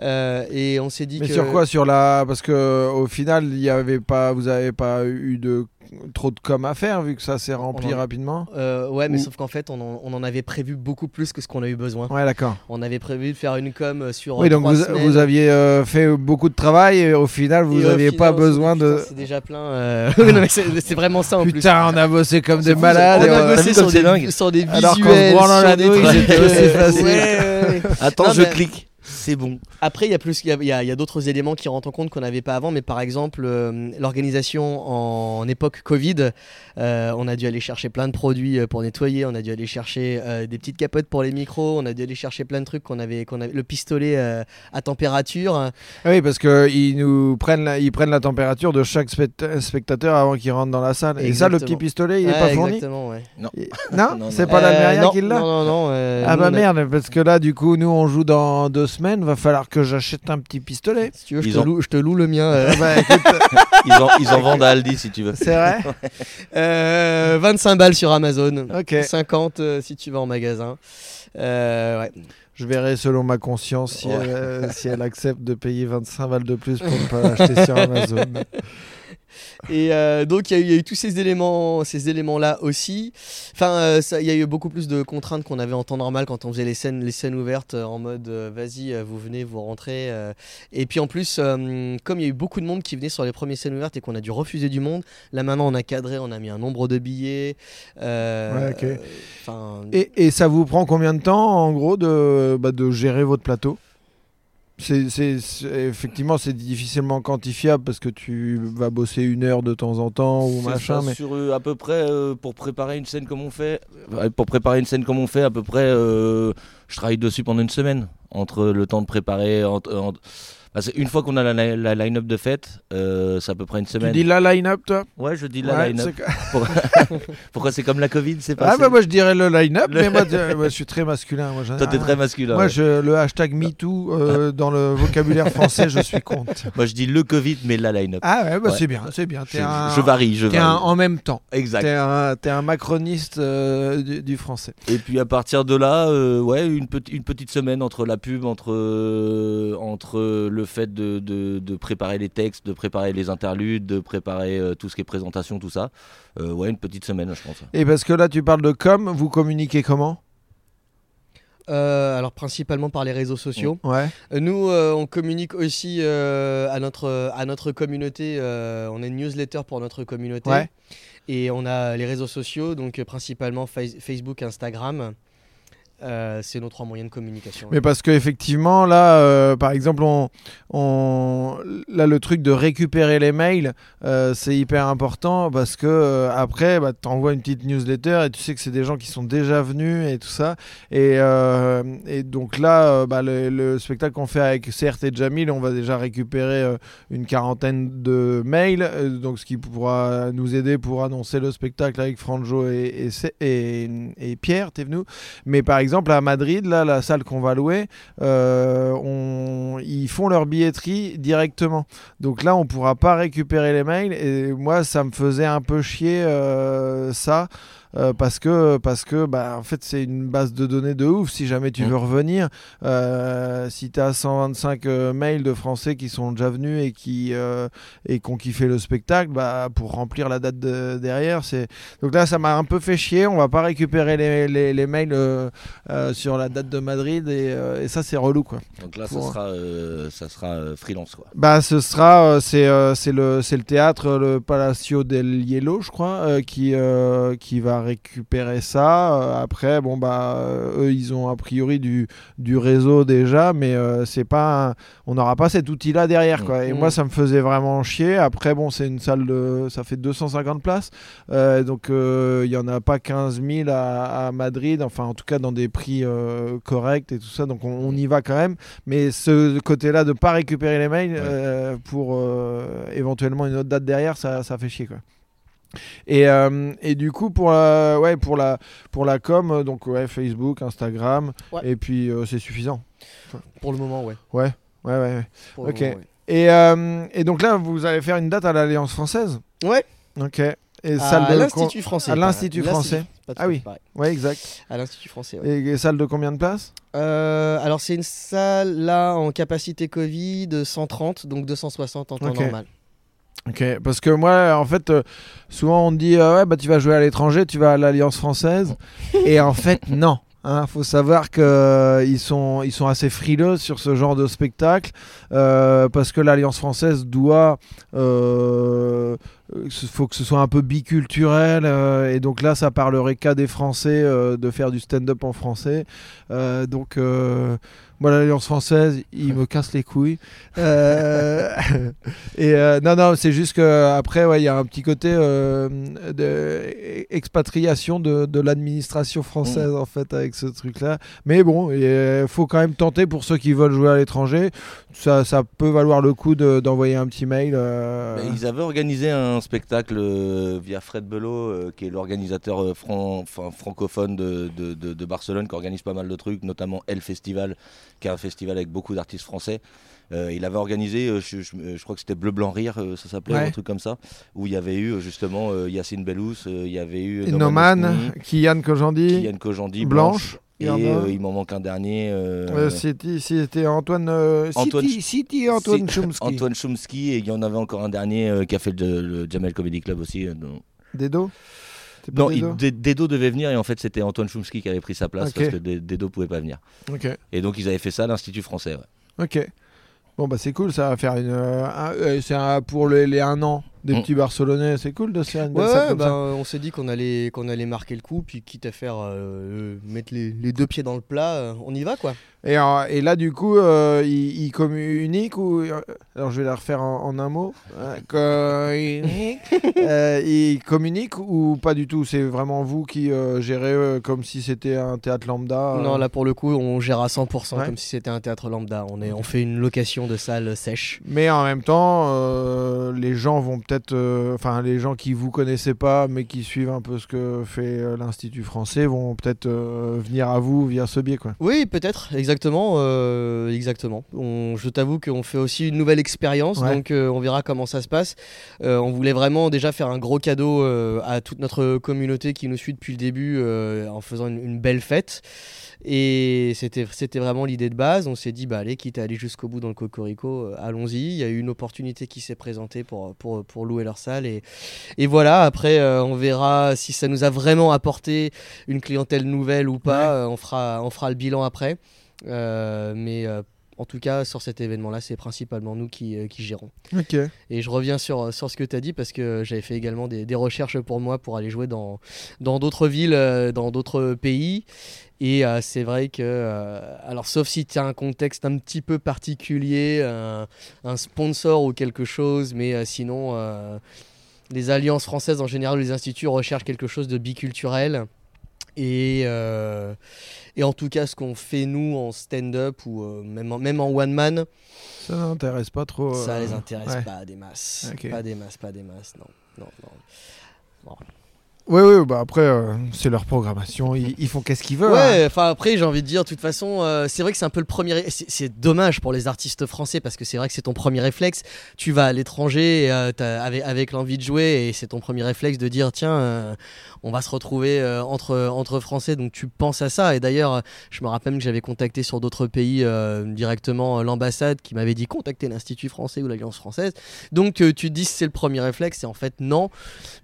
Euh, et on s'est dit Mais que. sur quoi? Sur la parce que au final, il y avait pas, vous avez pas eu de trop de com à faire vu que ça s'est rempli en- rapidement. Euh, ouais, mais Ou- sauf qu'en fait, on en, on en avait prévu beaucoup plus que ce qu'on a eu besoin. Ouais, d'accord. On avait prévu de faire une com euh, sur. Oui, euh, donc trois vous, vous aviez euh, fait beaucoup de travail et au final, vous n'aviez pas dit, besoin de. Putain, C'est déjà plein. euh. Oui, c'est vraiment ça en plus. Putain, on a bossé comme des malades. on et a bossé sur des, sur des Alors qu'en se visuels, branlant sur la trucs, c'était aussi facile. ouais, ouais, ouais. Attends, je clique. C'est bon. Après, il y a plus, il y a, il y a- d'autres éléments qui rentrent en compte qu'on n'avait pas avant, mais par exemple, euh, l'organisation en, époque Covid, euh, on a dû aller chercher plein de produits euh, pour nettoyer, on a dû aller chercher euh, des petites capotes pour les micros, on a dû aller chercher plein de trucs qu'on avait, qu'on avait, le pistolet euh, à température. Ah Oui, parce qu'ils nous prennent la, ils prennent la température de chaque spect- spectateur avant qu'il rentre dans la salle. Et ça, le petit pistolet, il est Ouais, pas fourni Exactement, ouais. Et- Non, Non, c'est non. pas Euh, non, qui l'a Non, non, non. euh, Ah bah merde, parce que là, du coup, nous, on joue dans deux semaines. Va falloir que j'achète un petit pistolet. Si tu veux, je Ils te, ont- loue, je te loue le mien. euh. Ah bah, écoute, Ils en, ils en vendent à Aldi si tu veux. c'est vrai Euh, 25 balles sur Amazon. Ok. 50 euh, si tu vas en magasin. Euh, ouais. Je verrai selon ma conscience si, Ouais. elle, si elle accepte de payer 25 balles de plus pour ne pas l'acheter sur Amazon. Et euh, donc il y, a eu- il y a eu tous ces éléments, ces éléments-là aussi. Enfin, euh, il y a eu beaucoup plus de contraintes qu'on avait en temps normal quand on faisait les scènes, les scènes ouvertes euh, en mode vas-y, vous venez, vous rentrez. Et puis en plus, comme il y a eu beaucoup de monde qui venait sur les premières scènes ouvertes et qu'on a dû refuser du monde, là maintenant on a cadré, on a mis un nombre de billets. Ouais, Et, et ça vous prend combien de temps, en gros, de, bah, de gérer votre plateau? C'est, effectivement, c'est difficilement quantifiable parce que tu vas bosser une heure de temps en temps ou machin. ça, Mais... sur euh, à peu près euh, pour préparer une scène comme on fait ouais, pour préparer une scène comme on fait à peu près euh, je travaille dessus pendant une semaine entre le temps de préparer entre- entre- Une fois qu'on a la, la line-up de fête, euh, c'est à peu près une Tu semaine. dis la line-up, toi Ouais, je dis la Ouais, line-up. Pourquoi c'est comme la Covid, c'est pas Ah, bah moi je dirais le line-up, Le- mais moi, moi, je suis très masculin. Moi, Toi, t'es très masculin. Moi, ouais. je, le hashtag MeToo euh, dans le vocabulaire français, je suis contre. Moi, je dis le Covid, mais la line-up. Ah ouais, bah Ouais. c'est bien, c'est bien. je, un, je varie, je t'es varie. un en même temps. Exact. T'es un, un macroniste euh, du, du français. Et puis à partir de là, euh, ouais, une, petite une petite semaine entre la pub, entre, euh, entre le fait de, de- de préparer les textes, de préparer les interludes, de préparer euh, tout ce qui est présentation, tout ça. Euh, ouais, une petite semaine, je pense. Et parce que là, tu parles de com, vous communiquez comment? Euh, alors principalement par les réseaux sociaux. Ouais. Euh, Nous, euh, on communique aussi euh, à, notre, à notre communauté. euh, on a une newsletter pour notre communauté. Ouais. Et on a les réseaux sociaux, donc principalement Face- Facebook, Instagram. Euh, c'est nos trois moyens de communication. Mais parce que effectivement, là, euh, par exemple, on, on- là, le truc de récupérer les mails, euh, c'est hyper important parce que après, bah, tu envoies une petite newsletter et tu sais que c'est des gens qui sont déjà venus et tout ça. Et, et donc là, bah, le, le spectacle qu'on fait avec CRT et Jamil, on va déjà récupérer une quarantaine de mails, donc ce qui pourra nous aider pour annoncer le spectacle avec Franjo et, et, et, et Pierre, t'es venu. Mais par exemple, à Madrid, là, la salle qu'on va louer, euh, ils font leur billetterie directement. Donc là, on pourra pas récupérer les mails. Et moi, ça me faisait un peu chier euh, ça. Euh, parce que, parce que bah, en fait, c'est une base de données de ouf. Si jamais tu Mm. veux revenir, euh, si tu as 125 euh, mails de Français qui sont déjà venus et qui, euh, et kiffé le spectacle, bah, pour remplir la date de- derrière, c'est. Donc là, ça m'a un peu fait chier. On va pas récupérer les, les, les mails sur la date de Madrid et, et ça, c'est relou, quoi. Donc là, ça sera, ça sera freelance, quoi. Bah, ce sera, c'est c'est le, c'est le théâtre, le Palacio del Hielo, je crois, qui, qui va récupérer ça. Euh, après, bon, bah, euh, eux, ils ont a priori du, du réseau déjà, mais euh, c'est pas, un- on n'aura pas cet outil-là derrière, quoi. Et Mhm. moi, ça me faisait vraiment chier. Après, bon, c'est une salle de, ça fait 250 places, Euh, donc euh, il y en a pas 15 000 à, à Madrid, enfin, en tout cas, dans des prix corrects et tout ça. Donc, on, on y va quand même. Mais ce côté-là de pas récupérer les mails Ouais. pour éventuellement une autre date derrière, ça, ça fait chier quoi. Et, euh, et du coup pour la, ouais, pour la, pour la com, euh, donc ouais, Facebook, Instagram, Ouais. et puis euh, c'est suffisant. Pour le moment, ouais. Ouais, ouais, ouais. ouais. Ok. moment. Et, euh, et donc là, vous allez faire une date à l'Alliance française Ouais. Ok. Et À salle de l'Institut français. à l'Institut français. Ah oui. pareil. Ouais, exact. À l'Institut français. Et, et salle de combien de places Euh, alors c'est une salle là en capacité Covid de 130 donc 260 en temps Ok. normal. Ok, parce que moi, en fait, euh, souvent on me dit euh, ouais, bah tu vas jouer à l'étranger, tu vas à l'Alliance française, et en fait non. Hein, faut savoir que euh, sont ils sont assez frileux sur ce genre de spectacle euh, parce que l'Alliance française doit euh, il faut que ce soit un peu biculturel et donc là ça parlerait qu'à des Français de faire du stand-up en français donc moi l'Alliance française ils me cassent les couilles. Euh, et euh, non non c'est juste que après ouais il y a un petit côté euh, de expatriation de, de l'administration française en fait avec ce truc là mais bon il faut quand même tenter pour ceux qui veulent jouer à l'étranger. Ça, ça peut valoir le coup de- d'envoyer un petit mail Bah, ils avaient organisé un spectacle via Fred Belot, qui est l'organisateur fran- francophone de- de- de Barcelone, qui organise pas mal de trucs, notamment El Festival, qui est un festival avec beaucoup d'artistes français. Euh, il avait organisé, euh, je, je- je crois que c'était Bleu Blanc Rire, euh, ça s'appelait, Ouais. un truc comme ça, où il y avait eu justement Yacine Bellous, il y avait eu Noman Kylian Kojandi Kylian Kojandi, Blanche, et il m'en manque un dernier. c'était Antoine Antoine City, City Antoine Chomsky Antoine Chomsky, et il y en avait encore un dernier qui a fait le, le Jamel Comedy Club aussi. Dedo Non, Dedo devait venir et en fait c'était Antoine Chomsky qui avait pris sa place parce que Dedo pouvait pas venir. Et donc ils avaient fait ça à l'Institut français. ouais. ok bon bah c'est cool ça va faire une euh, un- euh, c'est un- pour les, les un an des Mm. petits Barcelonais. C'est cool de se faire une Ouais, salle comme bah, ça. on s'est dit qu'on allait, qu'on allait marquer le coup, puis quitte à faire euh, mettre les, les deux pieds dans le plat, euh, on y va quoi. Et, euh, et là, du coup, euh, ils, ils communiquent ou. euh, Alors, je vais la refaire en, en un mot. Euh, communiquent. Euh, ils communiquent ou pas du tout? C'est vraiment vous qui euh, gérez euh, comme si c'était un théâtre lambda euh, Non, là pour le coup, on gère à 100% Ouais. comme si c'était un théâtre lambda. On, est, on fait une location de salle sèche. Mais en même temps, euh, les gens vont peut-être. euh, Enfin, les gens qui vous connaissaient pas, mais qui suivent un peu ce que fait euh, l'Institut français, vont peut-être euh, venir à vous via ce biais, quoi. Oui, peut-être, exactement. exactement. On- je t'avoue qu'on fait aussi une nouvelle expérience, Ouais. donc on verra comment ça se passe. On voulait vraiment déjà faire un gros cadeau à toute notre communauté qui nous suit depuis le début en faisant une, une belle fête. Et c'était c'était vraiment l'idée de base. On s'est dit, bah allez, quitte à aller jusqu'au bout dans le Cocorico, euh, allons-y. Il y a eu une opportunité qui s'est présentée pour, pour, pour louer leur salle. Et, et voilà, après, euh, on verra si ça nous a vraiment apporté une clientèle nouvelle ou pas. Euh, on, fera, on fera le bilan après. Mais en tout cas, sur cet événement-là, c'est principalement nous qui, euh, qui gérons. Ok. Et je reviens sur, sur ce que tu as dit parce que j'avais fait également des, des recherches pour moi pour aller jouer dans dans d'autres villes, dans d'autres pays. Et euh, c'est vrai que, euh, alors sauf si tu as un contexte un petit peu particulier, un, un sponsor ou quelque chose, mais euh, sinon, euh, les alliances françaises en général, les instituts recherchent quelque chose de biculturel. Et, euh, et en tout cas, ce qu'on fait nous en stand-up ou euh, même, en, même en one-man, Ça n'intéresse pas trop. ça euh, les intéresse ouais. pas des masses. Pas des masses, pas des masses, non. non, non. Oui, oui, bah après, euh, c'est leur programmation. Ils, ils font qu'est-ce qu'ils veulent. hein. Ouais, enfin après j'ai envie de dire, de toute façon, euh, c'est vrai que c'est un peu le premier. C'est dommage pour les artistes français parce que c'est vrai que c'est ton premier réflexe. Tu vas à l'étranger euh, avec, avec l'envie de jouer et c'est ton premier réflexe de dire tiens, on va se retrouver entre, entre Français, donc tu penses à ça. Et d'ailleurs, je me rappelle que j'avais contacté sur d'autres pays directement l'ambassade qui m'avait dit contacter l'Institut français ou l'Alliance française. Donc tu te dis c'est le premier réflexe et en fait non.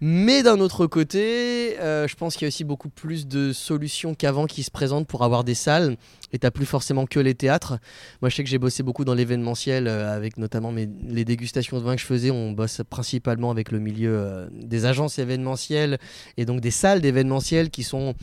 Mais d'un autre côté, euh, je pense qu'il y a aussi beaucoup plus de solutions qu'avant qui se présentent pour avoir des salles. Et t'as plus forcément que les théâtres. Moi, je sais que j'ai bossé beaucoup dans l'événementiel, euh, avec notamment les dégustations de vin que je faisais. On bosse principalement avec le milieu euh, des agences événementielles et donc des salles d'événementiel qui sont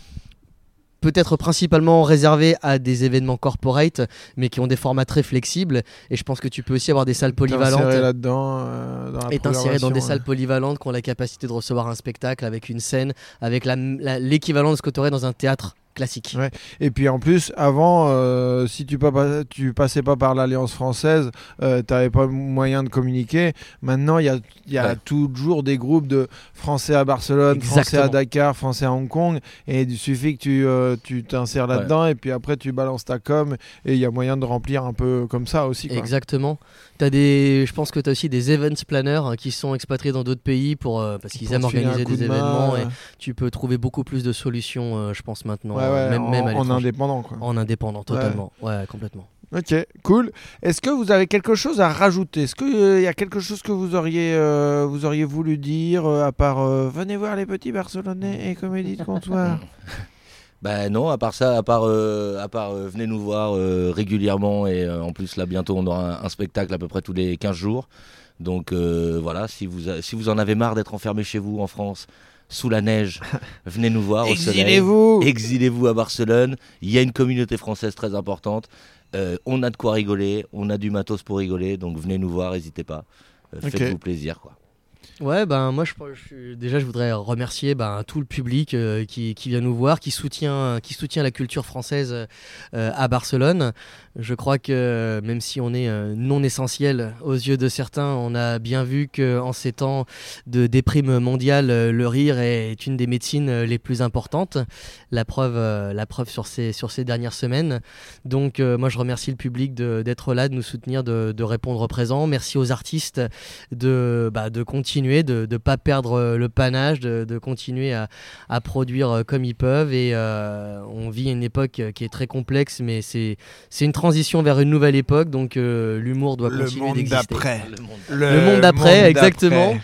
peut-être principalement réservées à des événements corporate, mais qui ont des formats très flexibles. Et je pense que tu peux aussi avoir des salles polyvalentes T'insérer là-dedans. euh, dans la est inséré dans des salles polyvalentes qui ont la capacité de recevoir un spectacle avec une scène, avec l'équivalent de ce que tu aurais dans un théâtre classique. Ouais. Et puis en plus, avant, euh, si tu, pas, tu passais pas par l'Alliance française, euh, tu n'avais pas moyen de communiquer. Maintenant, il y a, y a Ouais. toujours des groupes de Français à Barcelone, Français à. Dakar, Français à Hong Kong. Et il suffit que tu euh, tu t'insères là-dedans et puis après tu balances ta com. Et il y a moyen de remplir un peu comme ça aussi. Quoi. Exactement. As des, je pense que tu as aussi des events planners hein, qui sont expatriés dans d'autres pays pour, euh, parce qu'ils aiment organiser des de événements. Et tu peux trouver beaucoup plus de solutions, je pense, maintenant. Ouais, euh, ouais, même, en, même à en l'étranger. indépendant. Quoi. En indépendant, totalement. Ouais, complètement. Ok, cool. Est-ce que vous avez quelque chose à rajouter? Est-ce qu'il y a quelque chose que vous auriez, euh, vous auriez voulu dire, euh, à part euh, venez voir les petits Barcelonais et comédie de comptoir Bah non, à part ça, à part, euh, à part euh, venez nous voir euh, régulièrement et euh, en plus là bientôt on aura un, un spectacle à peu près tous les 15 jours. Donc euh, voilà, si vous, a- si vous en avez marre d'être enfermé chez vous en France, sous la neige, venez nous voir au soleil. Exilez-vous Exilez-vous à Barcelone. Il y a une communauté française très importante. Euh, on a de quoi rigoler, on a du matos pour rigoler, donc venez nous voir, n'hésitez pas. Euh. Faites-vous plaisir. Quoi. Ouais, ben moi, je, déjà, je voudrais remercier ben, tout le public euh, qui, qui vient nous voir, qui soutient, qui soutient la culture française euh, à Barcelone. Je crois que même si on est euh, non essentiel aux yeux de certains, on a bien vu qu'en ces temps de déprime mondiale, euh, le rire est une des médecines euh, les plus importantes. La preuve, euh, la preuve sur, ces, sur ces dernières semaines. Donc, euh, moi, je remercie le public d'être là, de nous soutenir, de, de répondre présent. Merci aux artistes de, bah, de continuer, de ne pas perdre euh, le panache, de, continuer à, produire euh, comme ils peuvent. Et euh, on vit une époque euh, qui est très complexe, mais c'est une transition vers une nouvelle époque, donc euh, l'humour doit Le continuer monde d'exister. d'après. Le monde. Le monde d'après, exactement.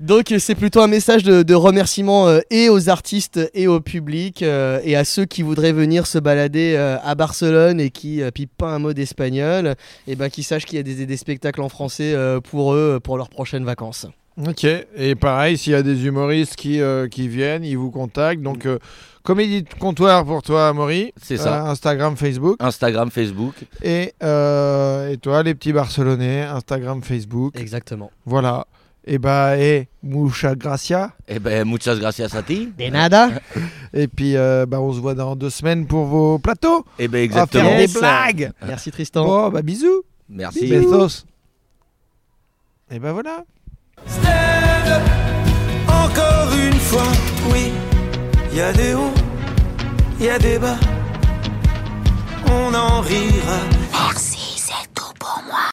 Donc euh, c'est plutôt un message de, de remerciement euh, et aux artistes et au public euh, et à ceux qui voudraient venir se balader euh, à Barcelone et qui euh, pipent pas un mot d'espagnol, et ben qui sachent qu'il y a des, des spectacles en français euh, pour eux pour leurs prochaines vacances. Ok, et pareil, s'il y a des humoristes qui, euh, qui viennent, ils vous contactent. Donc, euh, comédie de comptoir pour toi, Maury. C'est ça. Euh, Instagram, Facebook. Instagram, Facebook. Et, euh, et toi, les petits Barcelonais, Instagram, Facebook. Exactement. Voilà. Et bah, et mucha gracia. Eh ben, muchas gracias a ti. De nada. Et puis, euh, bah, on se voit dans deux semaines pour vos plateaux. Eh ben, À exactement. faire des blagues. Merci Tristan. Bon, bah, bisous. Merci. Besos. Et bah, voilà. Stand up, encore une fois, oui. Y a des hauts, y a des bas. On en rira